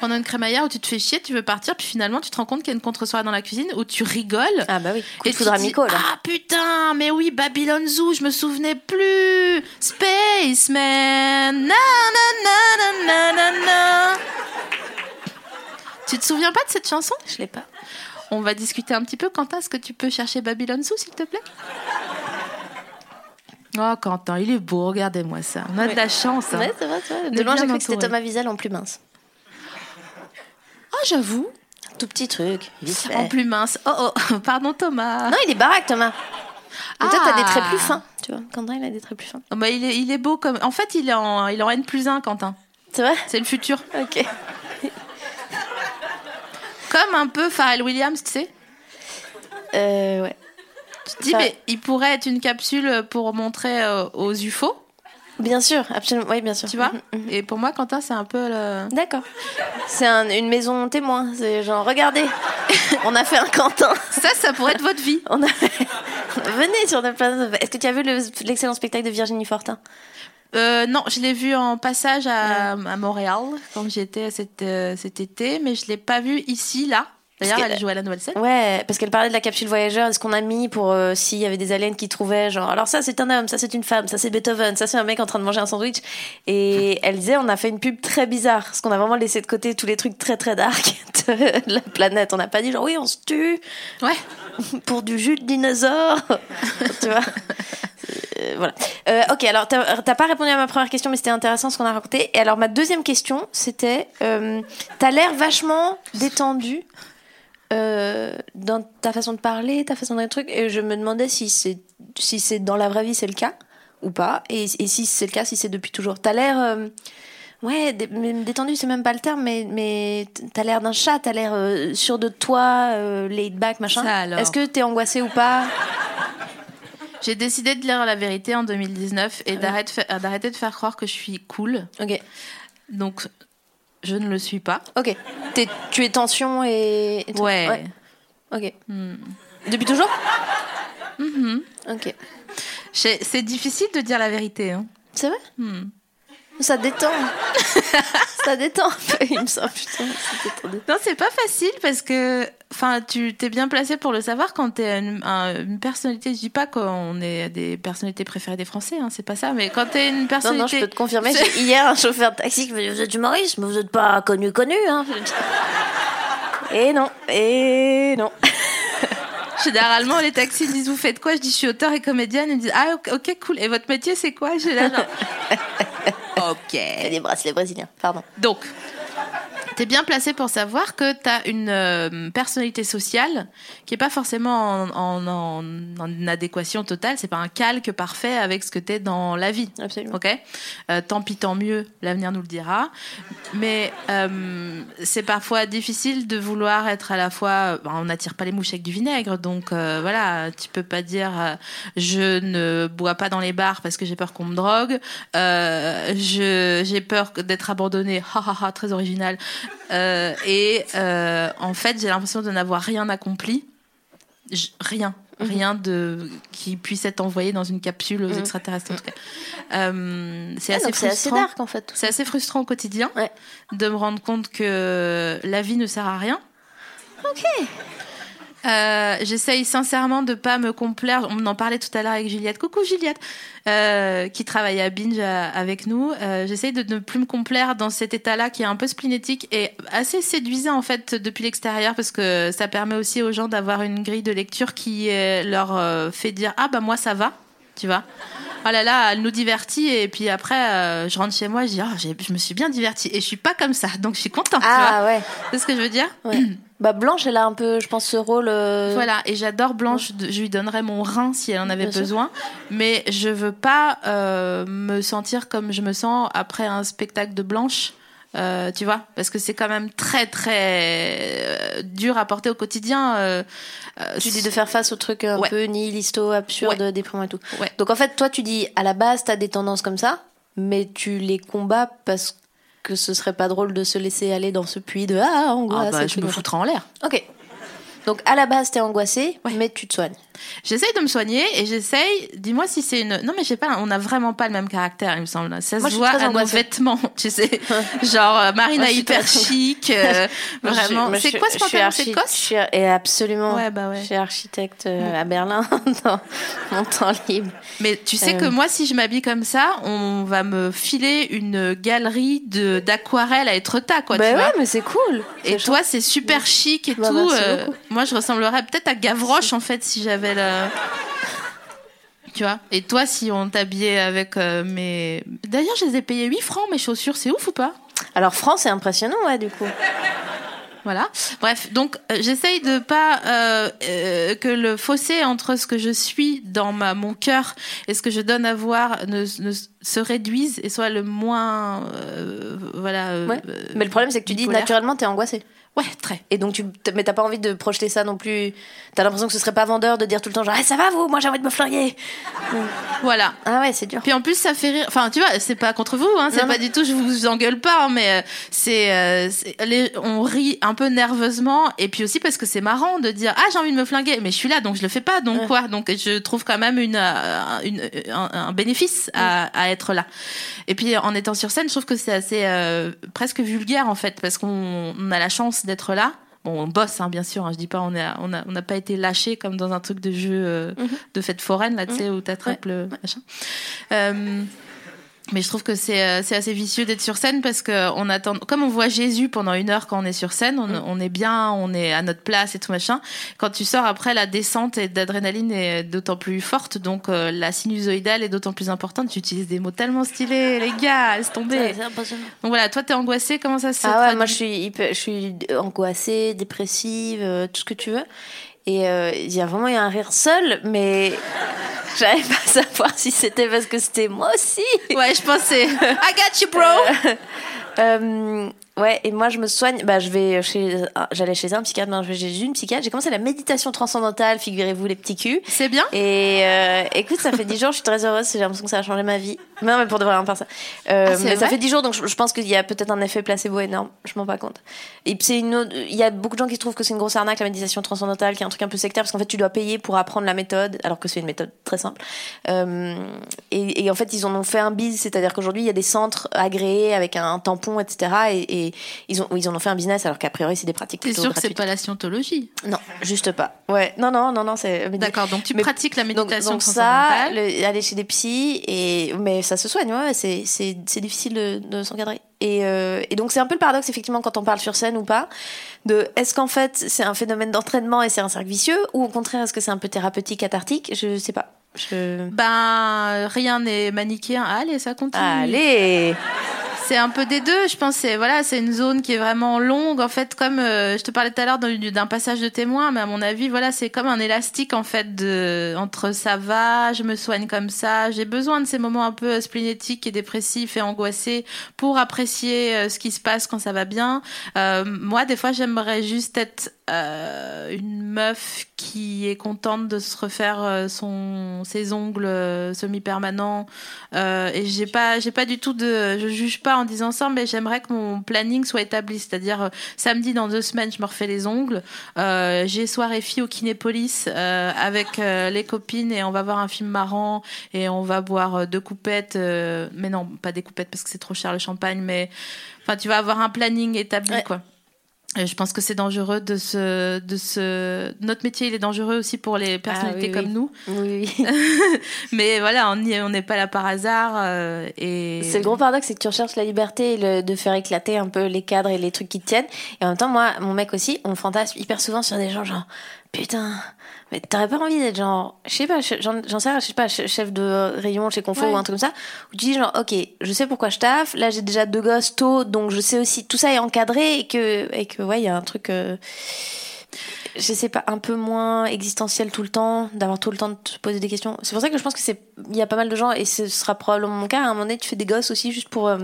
Pendant une crémaillère où tu te fais chier, tu veux partir, puis finalement, tu te rends compte qu'il y a une contre-soirée dans la cuisine où tu rigoles. Ah bah oui, coup Et de foudre Miko, là. Ah putain, mais oui, Babylon Zoo, je me souvenais plus. Spaceman. Na, na, na, na, na, na, na. Tu te souviens pas de cette chanson? Je l'ai pas. On va discuter un petit peu. Quentin, est-ce que tu peux chercher Babylon Zoo, s'il te plaît? Oh, Quentin, il est beau, regardez-moi ça. On a de la chance. hein. Ouais, c'est vrai, c'est vrai. De loin, j'ai cru que c'était. Thomas Wiesel en plus mince. Oh, j'avoue. Tout petit truc, vite fait. En plus mince. Oh, oh, <laughs> pardon, Thomas. Non, il est baraque, Thomas. Mais toi, t'as des traits Ah. plus fins, tu vois. Quentin, il a des traits plus fins. Oh, bah, il, est, il est beau comme. En fait, il est en, il est en N plus 1, Quentin. C'est vrai? C'est le futur. Ok. <laughs> Comme un peu Pharrell Williams, tu sais. Euh, ouais. Tu te dis, mais il pourrait être une capsule pour montrer euh, aux UFO, Bien sûr, absolument. Oui, bien sûr. tu vois. Mhm, mhm. Et pour moi, Quentin, c'est un peu le. D'accord. C'est un- une maison témoin. C'est genre, regardez, <laughs> on a fait un Quentin. Ça, ça pourrait être votre vie. <laughs> On a, Venez sur Planet of... Est-ce que tu as vu le- l'excellent spectacle de Virginie Fortin? Euh, non, je l'ai vu en passage à, à Montréal quand j'y étais cet, euh, cet été, mais je l'ai pas vu ici, là. D'ailleurs, elle jouait à la nouvelle scène. Ouais, parce qu'elle parlait de la capsule voyageur, est-ce qu'on a mis pour euh, s'il y avait des aliens qui trouvaient, genre, alors ça c'est un homme, ça c'est une femme, ça c'est Beethoven, ça c'est un mec en train de manger un sandwich. Et elle disait, on a fait une pub très bizarre, parce qu'on a vraiment laissé de côté tous les trucs très très dark <laughs> de la planète. On n'a pas dit, genre, oui, on se tue Ouais. <laughs> pour du jus de dinosaure. <laughs> tu vois Euh, voilà. Euh, ok, alors t'as pas répondu à ma première question, mais c'était intéressant ce qu'on a raconté. Et alors ma deuxième question, c'était, t'as l'air vachement détendu euh, dans ta façon de parler, ta façon de truc. Et je me demandais si c'est si c'est dans la vraie vie c'est le cas ou pas, et, et si c'est le cas, si c'est depuis toujours. T'as l'air euh, Ouais, détendu, c'est même pas le terme, mais, mais t'as l'air d'un chat, t'as l'air euh, sûr de toi, euh, laid back, machin. Est-ce que t'es angoissé ou pas? <laughs> J'ai décidé de dire la vérité en 2019 et fa- d'arrêter de faire croire que je suis cool. Ok. Donc, je ne le suis pas. Ok. T'es- tu es tension et. Ouais. Ok. Depuis toujours? Mhm. Ok. J'ai- C'est difficile de dire la vérité. hein. C'est vrai? Hmm. Ça détend. <laughs> ça détend il me semble. Putain, Non, c'est pas facile parce que, enfin, tu t'es bien placé pour le savoir quand t'es une, un- une personnalité. Je dis pas qu'on est des personnalités préférées des Français, hein, c'est pas ça. Mais quand t'es une Non, personnalité, non, je peux te confirmer. Hier un chauffeur de taxi qui m'a dit Vous êtes humoriste, mais vous n'êtes pas connu, connu. Hein. Et non, et non. <laughs> Généralement, les taxis disent Vous faites quoi? Je dis Je suis auteur et comédienne. Ils me disent Ah, ok, cool. Et votre métier, c'est quoi? J'ai là, genre. <laughs> ok. Des bracelets brésiliens, pardon. Donc, tu es bien placé pour savoir que tu as une euh, personnalité sociale qui est pas forcément en, en- en- en adéquation totale. C'est pas un calque parfait avec ce que tu es dans la vie. Absolument. Ok? Euh, Tant pis, tant mieux, l'avenir nous le dira. Mais euh, c'est parfois difficile de vouloir être à la fois. ben, on n'attire pas les mouches avec du vinaigre, donc euh, voilà, tu peux pas dire euh, je ne bois pas dans les bars parce que j'ai peur qu'on me drogue. Euh, je j'ai peur d'être abandonnée. Ha ha ha, très original. Euh, et euh, en fait, j'ai l'impression de n'avoir rien accompli. Rien. Rien de qui puisse être envoyé dans une capsule aux extraterrestres. en tout cas. Euh, c'est Ah, assez donc c'est assez frustrant. dark en fait. C'est assez frustrant au quotidien Ouais. de me rendre compte que la vie ne sert à rien. Ok. Euh, J'essaye sincèrement de pas me complaire. On en parlait tout à l'heure avec Juliette. Coucou Juliette, euh, qui travaille à Binge euh, avec nous. Euh, J'essaye de ne plus me complaire dans cet état-là qui est un peu splénétique et assez séduisant en fait depuis l'extérieur parce que ça permet aussi aux gens d'avoir une grille de lecture qui leur fait dire ah bah moi ça va, tu vois. Oh là là, elle nous divertit et puis après euh, je rentre chez moi, je dis ah j'ai- je me suis bien divertie et je suis pas comme ça donc je suis contente. tu vois. Ah ouais. C'est ce que je veux dire? ouais. Bah Blanche, elle a un peu, je pense, ce rôle. euh, Voilà, et j'adore Blanche, je lui donnerais mon rein si elle en avait Bien sûr. besoin, mais je veux pas euh, me sentir comme je me sens après un spectacle de Blanche. euh, tu vois, parce que c'est quand même très très dur à porter au quotidien. Tu dis de faire face aux trucs un Ouais. peu nihilisto, absurdes, déprimants et tout. Ouais. Donc en fait, toi, tu dis à la base, t'as des tendances comme ça, mais tu les combats parce que ce serait pas drôle de se laisser aller dans ce puits de ah angoisse. ah bah, je me foutrais en l'air. Ok. Donc à la base, t'es angoissé, Ouais. mais tu te soignes. J'essaye de me soigner et j'essaye. Dis-moi si c'est une. Non mais je sais pas. On a vraiment pas le même caractère, il me semble. Ça Moi, se voit à nos vêtements, <laughs> tu sais. <laughs> Genre euh, Marina Moi, hyper chic. euh, <laughs> Moi, je suis- vraiment. C'est quoi ce pantalon? C'est Cosse je suis- Et absolument. Ouais, bah ouais. Je suis architecte euh, à Berlin dans mon temps libre. Mais tu sais Euh. que moi, si je m'habille comme ça, on va me filer une galerie de d'aquarelles à Etretat, quoi. bah tu ouais, vois mais c'est cool. et toi, c'est super chic et Bah, tout. beaucoup. moi, je ressemblerais peut-être à Gavroche, en fait, si j'avais le. Tu vois? Et toi, si on t'habillait avec euh, mes. D'ailleurs, je les ai payés 8 francs, mes chaussures, c'est ouf ou pas? Alors France, c'est impressionnant, ouais, du coup. Voilà. Bref, donc euh, j'essaye de pas euh, euh, que le fossé entre ce que je suis dans ma, mon cœur et ce que je donne à voir ne, ne se réduise et soit le moins euh, voilà. euh, Ouais. euh, Mais le problème, c'est que tu dis naturellement, t'es angoissé. Ouais, très. Et donc, tu, mais t'as pas envie de projeter ça non plus? T'as l'impression que ce serait pas vendeur de dire tout le temps genre, Eh, ça va vous, moi j'ai envie de me flinguer. Voilà. Ah ouais, c'est dur. Puis en plus, ça fait rire. Enfin, tu vois, c'est pas contre vous, hein, c'est pas non. du tout, je vous engueule pas, hein, mais euh, c'est, euh, les- on rit un peu nerveusement, et puis aussi parce que c'est marrant de dire ah j'ai envie de me flinguer, mais je suis là donc je le fais pas, donc Ouais. quoi, donc je trouve quand même une, euh, une un, un bénéfice à, à être là. Et puis en étant sur scène, je trouve que c'est assez euh, presque vulgaire en fait, parce qu'on on a la chance d'être là. Bon, on bosse, hein, bien sûr. hein, je dis pas, on a, on a, on n'a pas été lâché comme dans un truc de jeu euh, de fête foraine là, tu sais, où t'attrapes le machin. Euh, mais je trouve que c'est euh, c'est assez vicieux d'être sur scène parce que on attend, comme on voit Jésus pendant une heure quand on est sur scène, on, on est bien, on est à notre place et tout machin. Quand tu sors après, la descente et d'adrénaline est d'autant plus forte, donc euh, la sinusoïdale est d'autant plus importante. Tu utilises des mots tellement stylés, <laughs> les gars, laisse tomber. Donc voilà, toi t'es angoissée, comment ça se Ah ouais, moi je suis, hyper- je suis angoissée, dépressive, euh, tout ce que tu veux. Et euh, il y a vraiment eu un rire seul, mais <laughs> j'arrive pas à savoir si c'était parce que c'était moi aussi. Ouais, je pensais. <laughs> I got you, bro. Euh, ouais, et moi je me soigne. Bah, je vais chez, ah, j'allais chez un psychiatre, maintenant je vais chez une psychiatre. J'ai commencé la méditation transcendantale, figurez-vous les petits culs. C'est bien. Et euh, écoute, ça fait 10 jours, je suis très heureuse, j'ai l'impression que ça a changé ma vie. Non, mais pour de vrai, on faire ça. Euh, Ah, mais ça fait 10 jours, donc je, je pense qu'il y a peut-être un effet placebo énorme. Je m'en rends pas compte. Et c'est une autre- il y a beaucoup de gens qui trouvent que c'est une grosse arnaque, la méditation transcendantale, qui est un truc un peu sectaire, parce qu'en fait, tu dois payer pour apprendre la méthode, alors que c'est une méthode très simple. Euh, et, et en fait, ils en ont fait un biz, c'est-à-dire qu'aujourd'hui, il y a des centres agréés avec un tampon, etc. Et, et ils, ont, ils en ont fait un business, alors qu'a priori, c'est des pratiques plutôt sûr que c'est pas la scientologie? Non, juste pas. Ouais, non, non, non, non, c'est. D'accord, donc tu Mais- pratiques la méditation donc ça, le- aller chez des psys, et, mais ça se soigne, ouais, c'est, c'est, c'est difficile de, de s'encadrer. Et, euh, et donc c'est un peu le paradoxe, effectivement, quand on parle sur scène ou pas, de est-ce qu'en fait c'est un phénomène d'entraînement et c'est un cercle vicieux, ou au contraire est-ce que c'est un peu thérapeutique, cathartique? Je sais pas. Je... Ben, rien n'est manichéen. Allez, ça continue. Allez C'est un peu des deux. Je pense c'est voilà, c'est une zone qui est vraiment longue. En fait, comme euh, je te parlais tout à l'heure d'un passage de témoin, mais à mon avis, voilà, c'est comme un élastique en fait de entre ça va, je me soigne comme ça. J'ai besoin de ces moments un peu splénétiques et dépressifs et angoissés pour apprécier euh, ce qui se passe quand ça va bien. Euh, moi, des fois, j'aimerais juste être euh, une meuf qui est contente de se refaire euh, son ses ongles euh, semi-permanents. Euh, et j'ai pas j'ai pas du tout de je juge pas en disant ça mais j'aimerais que mon planning soit établi. C'est-à-dire euh, samedi dans deux semaines je me refais les ongles. Euh, j'ai soirée fille au Kinépolis euh, avec les copines et on va voir un film marrant et on va boire deux coupettes euh, mais non pas des coupettes parce que c'est trop cher le champagne mais enfin tu vas avoir un planning établi Ouais. quoi je pense que c'est dangereux de se, de se. Notre métier, il est dangereux aussi pour les personnalités oui, comme oui. nous. Oui, oui. <laughs> Mais voilà, on n'est pas là par hasard. euh, et C'est le gros paradoxe, c'est que tu recherches la liberté et le- de faire éclater un peu les cadres et les trucs qui te tiennent. Et en même temps, moi, mon mec aussi, on fantasme hyper souvent sur des gens genre, putain, mais t'aurais pas envie d'être genre, je sais pas, j'en sais rien, je sais pas, che- chef de rayon chez Confo Ouais. ou un truc comme ça, où tu dis genre, ok, je sais pourquoi je taffe, là j'ai déjà deux gosses tôt, donc je sais aussi, tout ça est encadré et que, et que ouais, il y a un truc, euh, je sais pas, un peu moins existentiel tout le temps, d'avoir tout le temps de te poser des questions. C'est pour ça que je pense que c'est, il y a pas mal de gens, et ce sera probablement mon cas, à un moment donné, tu fais des gosses aussi juste pour euh,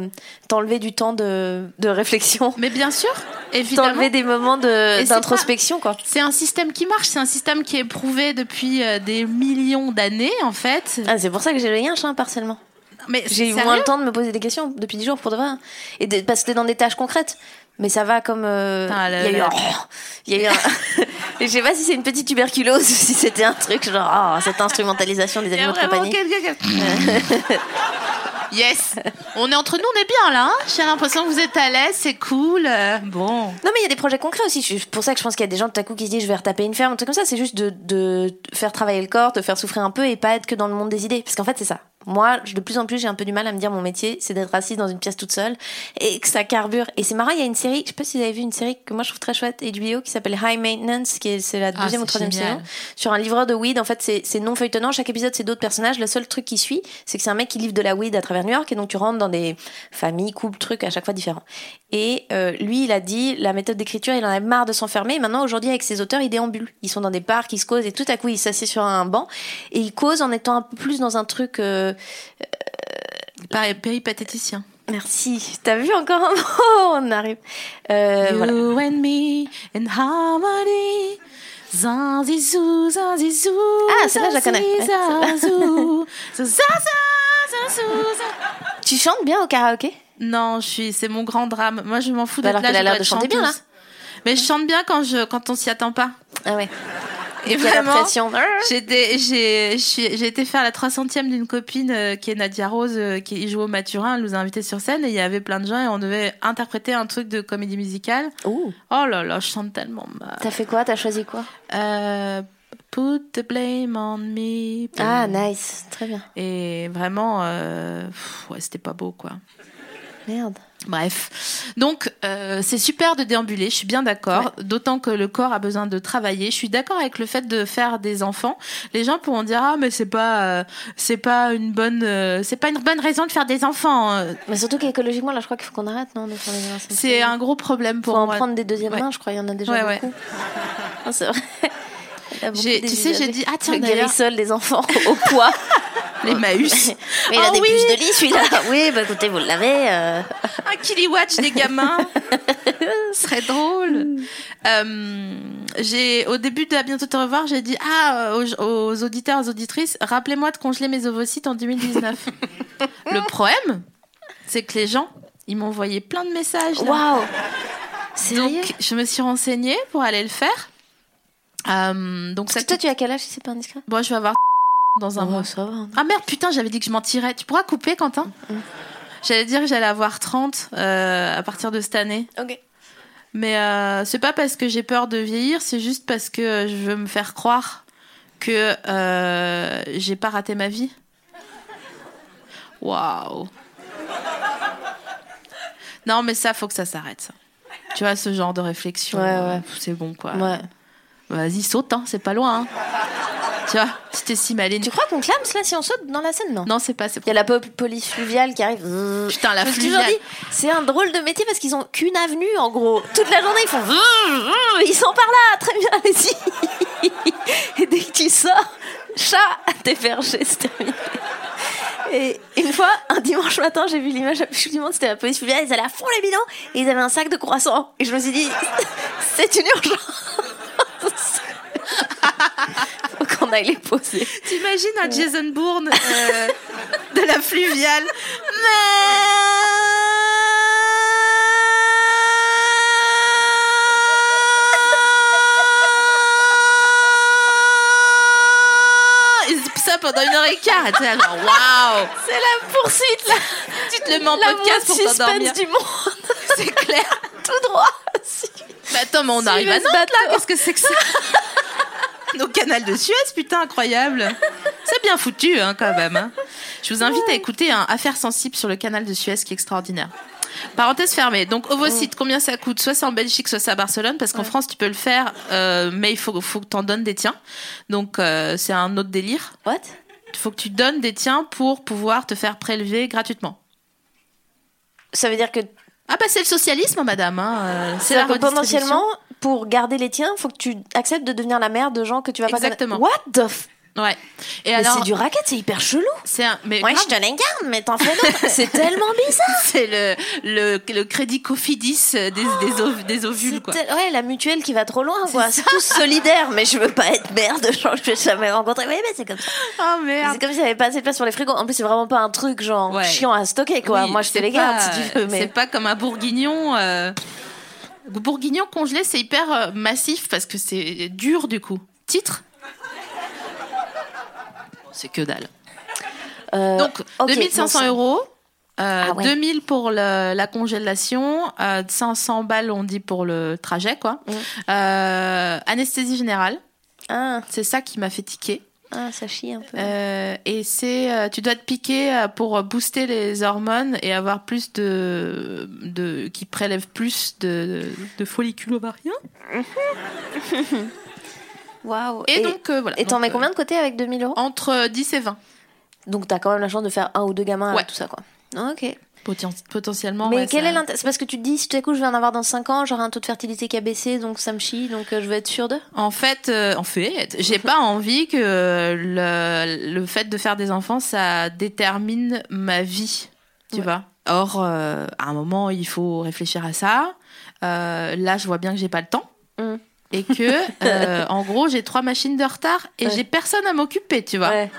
t'enlever du temps de, de réflexion, Mais bien sûr, évidemment. t'enlever des moments de, d'introspection, quoi. C'est un système qui marche, c'est un système qui est prouvé depuis euh, des millions d'années, en fait. Ah, c'est pour ça que j'ai le yinche, hein, partiellement. Mais J'ai eu moins le temps de me poser des questions depuis 10 jours, pour de vrai. Et de, parce que t'es dans des tâches concrètes. Mais ça va comme. euh, Putain, <laughs> Il y a eu un. Il y a eu un. Et je sais pas si c'est une petite tuberculose ou si c'était un truc genre. ah, cette instrumentalisation des animaux de compagnie. Yes On est entre nous, on est bien là. hein J'ai l'impression que vous êtes à l'aise, c'est cool. euh, Bon. Non, mais il y a des projets concrets aussi. C'est pour ça que je pense qu'il y a des gens tout à coup qui se disent je vais retaper une ferme, un truc comme ça. C'est juste de, de faire travailler le corps, de faire souffrir un peu et pas être que dans le monde des idées. Parce qu'en fait, c'est ça. Moi, de plus en plus, j'ai un peu du mal à me dire mon métier, c'est d'être assise dans une pièce toute seule et que ça carbure. Et c'est marrant, il y a une série, je sais pas si vous avez vu une série que moi je trouve très chouette, HBO, qui s'appelle High Maintenance, qui est, c'est la Ah, deuxième ou troisième génial. saison, sur un livreur de weed. En fait, c'est, c'est non feuilletonnant. Chaque épisode, c'est d'autres personnages. Le seul truc qui suit, c'est que c'est un mec qui livre de la weed à travers New York et donc tu rentres dans des familles, couples, trucs à chaque fois différents. Et euh, lui, il a dit la méthode d'écriture, il en a marre de s'enfermer. Maintenant, aujourd'hui, avec ses auteurs, il déambule. Ils sont dans des parcs, ils se causent et tout à coup, il s'assied sur un banc et il cause en étant un peu plus dans un truc. euh, péripatéticien. Merci. T'as vu encore un mot? On arrive. Euh, you voilà. and me in harmony. Zanzizou, zanzizou. Ah, celle-là, je la connais. Ouais, zanzizazou. Zaza, zazou, za- Tu chantes bien au karaoké? Non, je suis, c'est mon grand drame. Moi, je m'en fous Bah d'être alors là. qu'elle a l'air de chanter bien, chanteuse. Mais je chante bien quand je, quand on s'y attend pas. Ah ouais. Et vraiment. J'ai été, j'ai, été faire la 300e d'une copine euh, qui est Nadia Rose, euh, qui joue au Maturin. Elle nous a invités sur scène et il y avait plein de gens et on devait interpréter un truc de comédie musicale. Ouh. Oh là là, je chante tellement mal. T'as fait quoi? T'as choisi quoi? Euh, put the blame on me. Ah, nice. Très bien. Et vraiment, ouais, c'était pas beau quoi. Merde. Bref, donc euh, c'est super de déambuler, je suis bien d'accord, d'autant que le corps a besoin de travailler. Je suis d'accord avec le fait de faire des enfants. Les gens pourront dire ah mais c'est pas euh, c'est pas une bonne euh, c'est pas une bonne raison de faire des enfants. Euh, Mais surtout qu'écologiquement, là, je crois qu'il faut qu'on arrête, non, de faire les incendies. C'est un gros problème Faut pour en moi. prendre des deuxièmes Ouais. mains, je crois. Il y en a déjà Ouais, beaucoup. <laughs> Non, c'est vrai. <laughs> Tu sais, j'ai dit, ah, tiens, Le guérissol des enfants au poids. <laughs> Les <laughs> Maüs. Mais il a Oh des oui. puces de lit, celui-là. <laughs> Oui, bah écoutez, vous l'avez. euh. un kiliwatch des gamins. <laughs> Ce serait drôle. Euh, j'ai au début de à bientôt te revoir, j'ai dit ah aux, aux auditeurs, aux auditrices, rappelez-moi de congeler mes ovocytes en 2019. Le problème, c'est que les gens, ils m'ont envoyé plein de messages. Waouh Sérieux? Donc je me suis renseignée pour aller le faire. Euh, donc ça Parce que toi, tu as quel âge si c'est pas indiscret? Bon, je vais avoir dans un mois. ça va. Ah merde, putain, j'avais dit que je mentirais. Tu pourras couper, Quentin J'allais dire que j'allais avoir 30 euh, à partir de cette année. Ok. Mais euh, c'est pas parce que j'ai peur de vieillir, c'est juste parce que je veux me faire croire que euh, j'ai pas raté ma vie. Waouh. Non, mais ça, faut que ça s'arrête. Tu vois, ce genre de réflexion, Ouais, ouais. c'est bon, quoi. Ouais. Vas-y, saute, hein, c'est pas loin. hein. tu vois, t'es si maline. Tu crois qu'on clame là si on saute dans la scène Non? Non, c'est pas. Il y a la police fluviale qui arrive. Putain, la fluviale. c'est un drôle de métier parce qu'ils ont qu'une avenue en gros. Toute la journée, ils font. <laughs> Ils sont par là, très bien, allez-y. <laughs> Et dès que tu sors, chat, t'es perché, c'est terminé. Et une fois, un dimanche matin, j'ai vu l'image chou du monde, c'était la police fluviale, ils allaient à fond les bidons et ils avaient un sac de croissants. Et je me suis dit, <laughs> c'est une urgence. Faut qu'on aille les poser. T'imagines un Jason Bourne euh, <laughs> de la fluviale ça pendant une heure et quart, t'es genre, waouh! C'est la poursuite, là. Tu te le mets en podcast pour suspense du monde. C'est clair. Tout droit. Mais attends, mais on arrive à Nantes là, qu'est-ce que c'est que ça <laughs> Nos canals de Suez, putain, incroyable. C'est bien foutu, hein, quand même. hein. Je vous invite à écouter un Affaire sensible sur le canal de Suez qui est extraordinaire. Parenthèse fermée. Donc, ovocyte, combien ça coûte? Soit c'est en Belgique, soit c'est à Barcelone, parce qu'en France, tu peux le faire, euh, mais il faut, faut que t'en donnes des tiens. Donc, euh, c'est un autre délire. What? Il faut que tu donnes des tiens pour pouvoir te faire prélever gratuitement. Ça veut dire que, Ah bah c'est le socialisme, madame. hein, euh, C'est la potentiellement, pour garder les tiens, faut que tu acceptes de devenir la mère de gens que tu vas Exactement. pas connaître. What the f... Ouais. Et Mais alors, c'est du racket, c'est hyper chelou. c'est un, mais Ouais, grave, je te les garde, mais t'en fais d'autres. <laughs> c'est tellement bizarre. <laughs> c'est le, le, le crédit Cofidis des, des, ov- des ovules, C'est quoi. tel- Ouais, la mutuelle qui va trop loin, quoi. C'est tous solidaires, mais je veux pas être mère de gens que je vais jamais rencontrer. Oui, mais c'est comme ça. Oh C'est merde. comme s'il y avait pas assez de place sur les frigos. En plus, c'est vraiment pas un truc genre Ouais. chiant à stocker, quoi. Oui, Moi, je te c'est les garde si tu veux, C'est pas comme un bourguignon. euh, Bourguignon congelé, c'est hyper euh, massif parce que c'est dur du coup. Titre? C'est que dalle. Euh, Donc, ok, 2500 bon, ça- euros. euh, Ah ouais. 2000 pour le- la congélation, euh, 500 balles on dit pour le trajet quoi. Mm. Euh, anesthésie générale, Ah, c'est ça qui m'a fait tiquer. ah, ça chie un peu. Euh, et c'est, euh, tu dois te piquer euh, pour booster les hormones et avoir plus de, de qui prélève plus de, de follicules ovariens. <laughs> Waouh. Et, donc euh, voilà. Et t'en mets euh, combien de côté avec 2000 euros? Entre 10 et 20. Donc t'as quand même la chance de faire un ou deux gamins Ouais. avec tout ça, quoi. Ok. Poten- potentiellement. Mais ouais, quel ça- est l'intérêt? C'est parce que tu te dis, si tout à coup je vais en avoir dans 5 ans, j'aurai un taux de fertilité qui a baissé, donc ça me chie, donc euh, je vais être sûre d'eux? En fait, euh, en fait, j'ai pas <laughs> envie que le, le fait de faire des enfants, ça détermine ma vie. Tu Ouais. vois? Or, euh, à un moment, il faut réfléchir à ça. Euh, là, je vois bien que j'ai pas le temps. Mm. Et que, euh, en gros, j'ai trois machines de retard et Ouais. j'ai personne à m'occuper, tu vois. Ouais.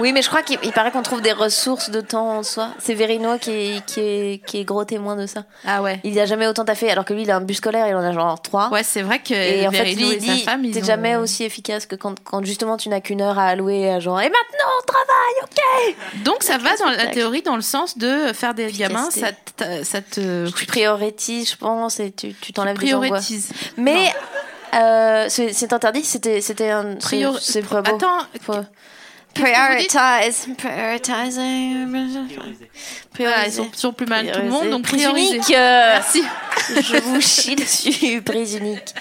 Oui, mais je crois qu'il il paraît qu'on trouve des ressources de temps en soi. C'est Verino qui est, qui, est, qui est gros témoin de ça. Ah ouais. Il a jamais autant taffé, alors que lui, il a un bus scolaire, il en a genre trois. Ouais, c'est vrai que Et en fait, lui, et sa dit, femme, t'es ont... jamais aussi efficace que quand, quand justement tu n'as qu'une heure à allouer à genre, et maintenant on travaille, ok Donc ça va dans la théorie dans le sens de faire des gamins, ça te, ça te Tu priorises, je pense, et tu t'enlèves des angoisses. prioritises. Mais euh, c'est interdit, c'était c'était un. c'est- Priori- C'est beau. Attends, Faut- Prioritize, prioritizing. voilà, ils sont plus mal tout le monde, donc prise unique. euh, Merci. je vous chie dessus, <laughs> prise unique.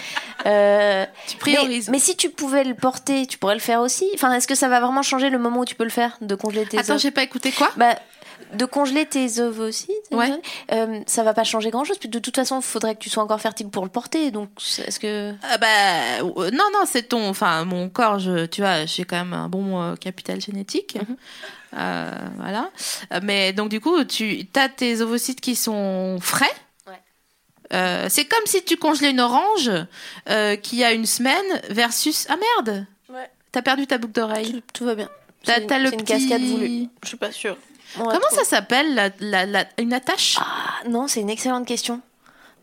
Euh, Tu mais, priorises. mais si tu pouvais le porter, tu pourrais le faire aussi. Enfin, est-ce que ça va vraiment changer le moment où tu peux le faire, de congeler tes Attends, j'ai pas écouté quoi? Bah, de congeler tes œufs aussi, Ouais. euh, ça va pas changer grand chose. De toute façon, il faudrait que tu sois encore fertile pour le porter. Donc, est-ce que. Ah bah euh, non non c'est ton enfin mon corps je tu vois j'ai quand même un bon euh, capital génétique Mhm. Euh, voilà mais donc du coup tu as tes ovocytes qui sont frais Ouais. Euh, c'est comme si tu congelais une orange euh, qui a une semaine versus ah merde Ouais. t'as perdu ta boucle d'oreille Tout, tout va bien. t'as C'est t'as une- le une petit cascade voulue. Je suis pas sûre. On comment ça s'appelle la, la, la- une attache? Ah, non, c'est une excellente question.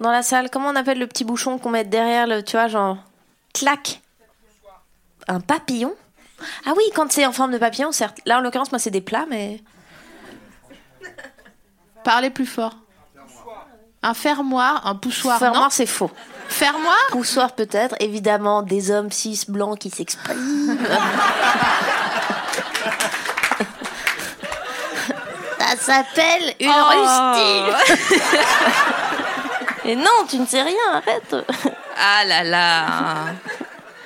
Dans la salle, comment on appelle le petit bouchon qu'on met derrière le, tu vois, genre, clac Un papillon? Ah oui, quand c'est en forme de papillon, certes. Là, en l'occurrence, moi, c'est des plats, mais. parlez plus fort un fermoir un poussoir Fermoir, c'est faux. fermoir? Poussoir, peut-être. Évidemment, des hommes cis blancs qui s'expriment. <laughs> Ça s'appelle une Oh. rustine. <laughs> Et non, tu ne sais rien, arrête. Ah là là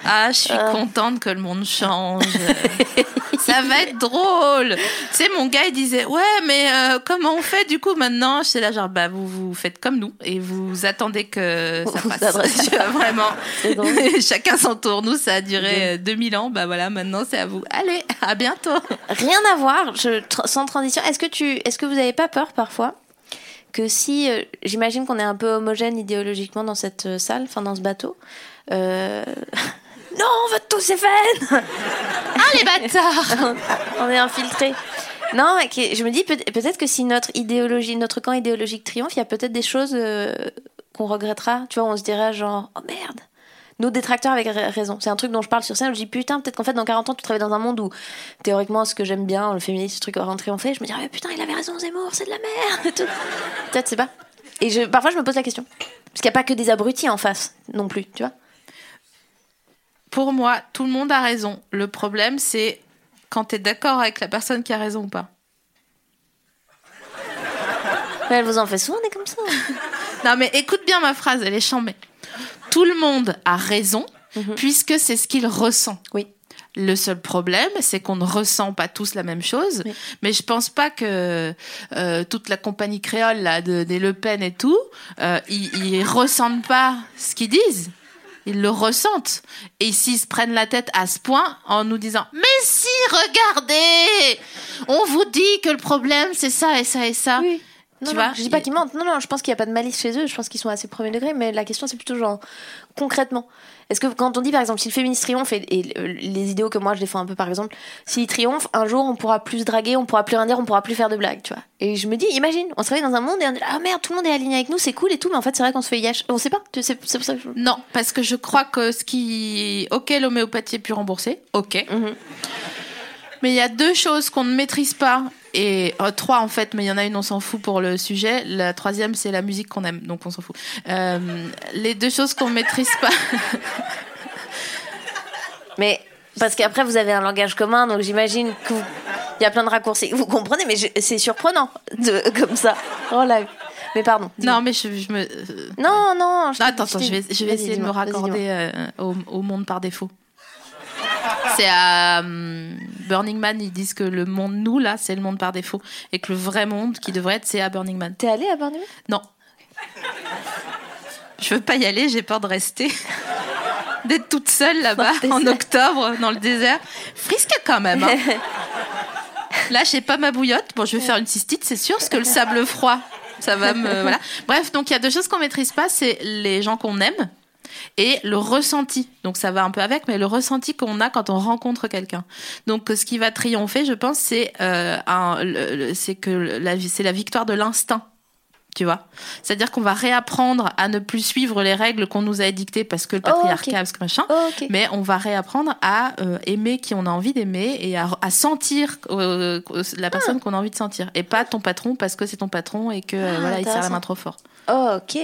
Ah, je suis Euh. contente que le monde change. <laughs> Ça va être drôle. Tu sais, mon gars, il disait Ouais, mais euh, comment on fait du coup maintenant? Je suis là, genre, bah, vous, vous faites comme nous et vous attendez que ça passe. <laughs> vraiment. C'est. <laughs> Chacun son tour. Nous, ça a duré euh, 2000 ans. Bah voilà, maintenant, c'est à vous. Allez, à bientôt. Rien à voir, je, sans transition. Est-ce que, tu, est-ce que vous n'avez pas peur parfois que si, euh, j'imagine qu'on est un peu homogène idéologiquement dans cette euh, salle, enfin dans ce bateau, euh, non, on vote tous FN <laughs> Ah, les bâtards <laughs> On est infiltrés. Non, je me dis peut- peut-être que si notre idéologie, notre camp idéologique triomphe, il y a peut-être des choses euh, qu'on regrettera. Tu vois, on se dirait genre, oh merde. Nos détracteurs avec ra- raison. C'est un truc dont je parle sur scène. Je dis putain, peut-être qu'en fait dans 40 ans tu travailles dans un monde où théoriquement ce que j'aime bien, le féminisme, ce truc aura triomphé. Je me dirais mais putain, il avait raison, Zemmour, c'est de la merde. peut-être, c'est pas. Et je, parfois je me pose la question. Parce qu'il n'y a pas que des abrutis en face non plus, tu vois. Pour moi, tout le monde a raison. Le problème, c'est quand t'es d'accord avec la personne qui a raison ou pas. Mais <laughs> elle vous en fait souvent des comme ça. <laughs> Non, mais écoute bien ma phrase, elle est chambée. Tout le monde a raison, Mhm. puisque c'est ce qu'il ressent. Oui. Le seul problème, c'est qu'on ne ressent pas tous la même chose. Oui. Mais je pense pas que euh, toute la compagnie créole là, de, des Le Pen et tout, euh, ils, ils ressentent pas ce qu'ils disent. Ils le ressentent. Et s'ils se prennent la tête à ce point en nous disant Mais si, regardez On vous dit que le problème, c'est ça et ça et ça. Non, Tu non, vois, je dis pas il- qu'ils mentent. Non, non, je pense qu'il n'y a pas de malice chez eux. Je pense qu'ils sont assez premier degré. Mais la question, c'est plutôt genre, concrètement. Est-ce que quand on dit, par exemple, si le féminisme triomphe et, et euh, les idéaux que moi je défends un peu, par exemple, s'il triomphe, un jour on pourra plus se draguer, on pourra plus rien dire, on pourra plus faire de blagues, tu vois. Et je me dis, imagine, on se réveille dans un monde et on là, ah merde, tout le monde est aligné avec nous, c'est cool et tout, mais en fait, c'est vrai qu'on se fait yash. On sait pas. C'est pour ça que je. Non, parce que je crois que ce qui. Ok, l'homéopathie est plus remboursée. Ok. Mhm. Mais il y a deux choses qu'on ne maîtrise pas. Et euh, trois en fait, mais il y en a une, on s'en fout pour le sujet. La troisième, c'est la musique qu'on aime, donc on s'en fout. Euh, les deux choses qu'on maîtrise pas. <laughs> Mais parce qu'après, vous avez un langage commun, donc j'imagine que vous- il y a plein de raccourcis. Vous comprenez, mais je- c'est surprenant de, <laughs> comme ça. Oh là. Mais pardon. non, mais je, je me. euh, Non, non. je Non, attends, attends, je vais, je vais Vas-y, essayer de me raccorder euh, au monde par défaut. C'est à hum, Burning Man, ils disent que le monde, nous, là, c'est le monde par défaut. Et que le vrai monde qui devrait être, c'est à Burning Man. T'es allé à Bornéo Non. Je veux pas y aller, j'ai peur de rester. D'être toute seule là-bas en octobre dans le désert. Frisque quand même. Hein. <laughs> Là, j'ai pas ma bouillotte. Bon, je vais faire une cystite, c'est sûr, parce que le sable froid, Ça va me voilà. Bref, donc il y a deux choses qu'on maîtrise pas, c'est les gens qu'on aime et le ressenti. Donc ça va un peu avec, mais le ressenti qu'on a quand on rencontre quelqu'un. Donc ce qui va triompher, je pense, c'est euh, c'est que la c'est la victoire de l'instinct. Tu vois, c'est-à-dire qu'on va réapprendre à ne plus suivre les règles qu'on nous a édictées parce que le Oh, patriarcat, parce que machin. Oh. Mais on va réapprendre à euh, aimer qui on a envie d'aimer et à, à sentir euh, la personne qu'on a envie de sentir. Et pas ton patron parce que c'est ton patron et que Ah, voilà, il serre la main trop fort. Oh, ok.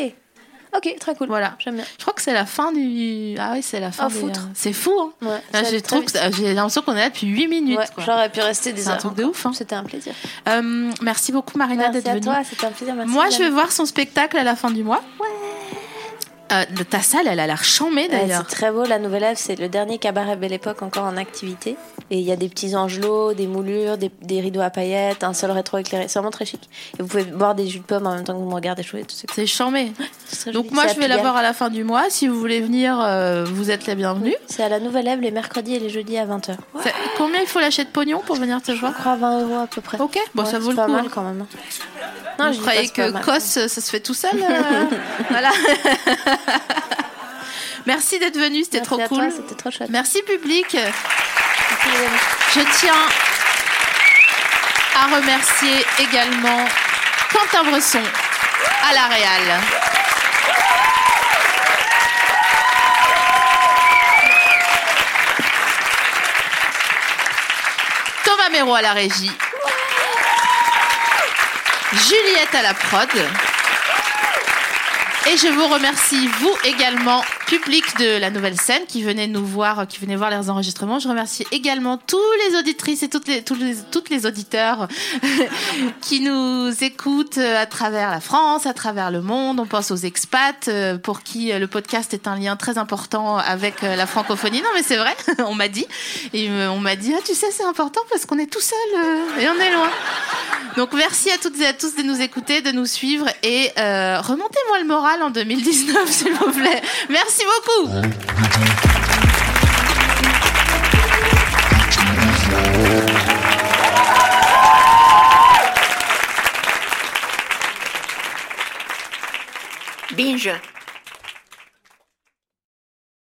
Ok, très cool. Voilà. J'aime bien. Je crois que c'est la fin du. Ah oui, c'est la fin. Oh, des- foutre. C'est fou, hein. Ouais, Là, ça j'ai l'impression qu'on est là depuis 8 minutes. Ouais, j'aurais pu rester des C'est un heures. truc de ouf, hein. C'était un plaisir. Euh, merci beaucoup, Marina, Merci d'être à venue. toi, c'était un plaisir. Merci. Moi, je vais voir son spectacle à la fin du mois. Ouais. ta salle, elle a l'air chambée Ouais, d'ailleurs. c'est très beau, la Nouvelle Ève, c'est le dernier cabaret Belle Époque encore en activité. Et il y a des petits angelots, des moulures, des, des rideaux à paillettes, un sol rétro-éclairé. C'est vraiment très chic. Et vous pouvez boire des jus de pomme en même temps que vous me regardez jouer. C'est très Donc moi, je vais à la Pigalle. voir à la fin du mois. Si vous voulez venir, euh, vous êtes les bienvenus. C'est à la Nouvelle Ève les mercredis et les jeudis à 20h. C'est- Combien il faut lâcher de pognon pour venir te voir? Je crois 20 euros à peu près. Ok, bon, ça vaut le pas coup. mal hein. quand même. Non, Vous je pas, pas que. COS, ça se fait tout seul euh, <laughs> Voilà. <laughs> Merci d'être venu, c'était trop cool. toi, C'était trop chouette. Merci public. Je tiens à remercier également Quentin Bresson à la Réal. Thomas Méro à la régie. Juliette à la prod. Et je vous remercie, vous également, public de la nouvelle scène, qui venez nous voir, qui venez voir les enregistrements. Je remercie également tous les auditrices et toutes les, tous les, auditeurs <laughs> qui nous écoutent à travers la France, à travers le monde. On pense aux expats, euh, pour qui euh, le podcast est un lien très important avec euh, la francophonie. Non, mais c'est vrai, <laughs> on m'a dit. Euh, on m'a dit, ah, tu sais, c'est important parce qu'on est tout seul euh, et on est loin. Donc merci à toutes et à tous de nous écouter, de nous suivre et euh, remontez-moi le moral en 2019 <laughs> s'il vous plaît. Merci beaucoup. Binge.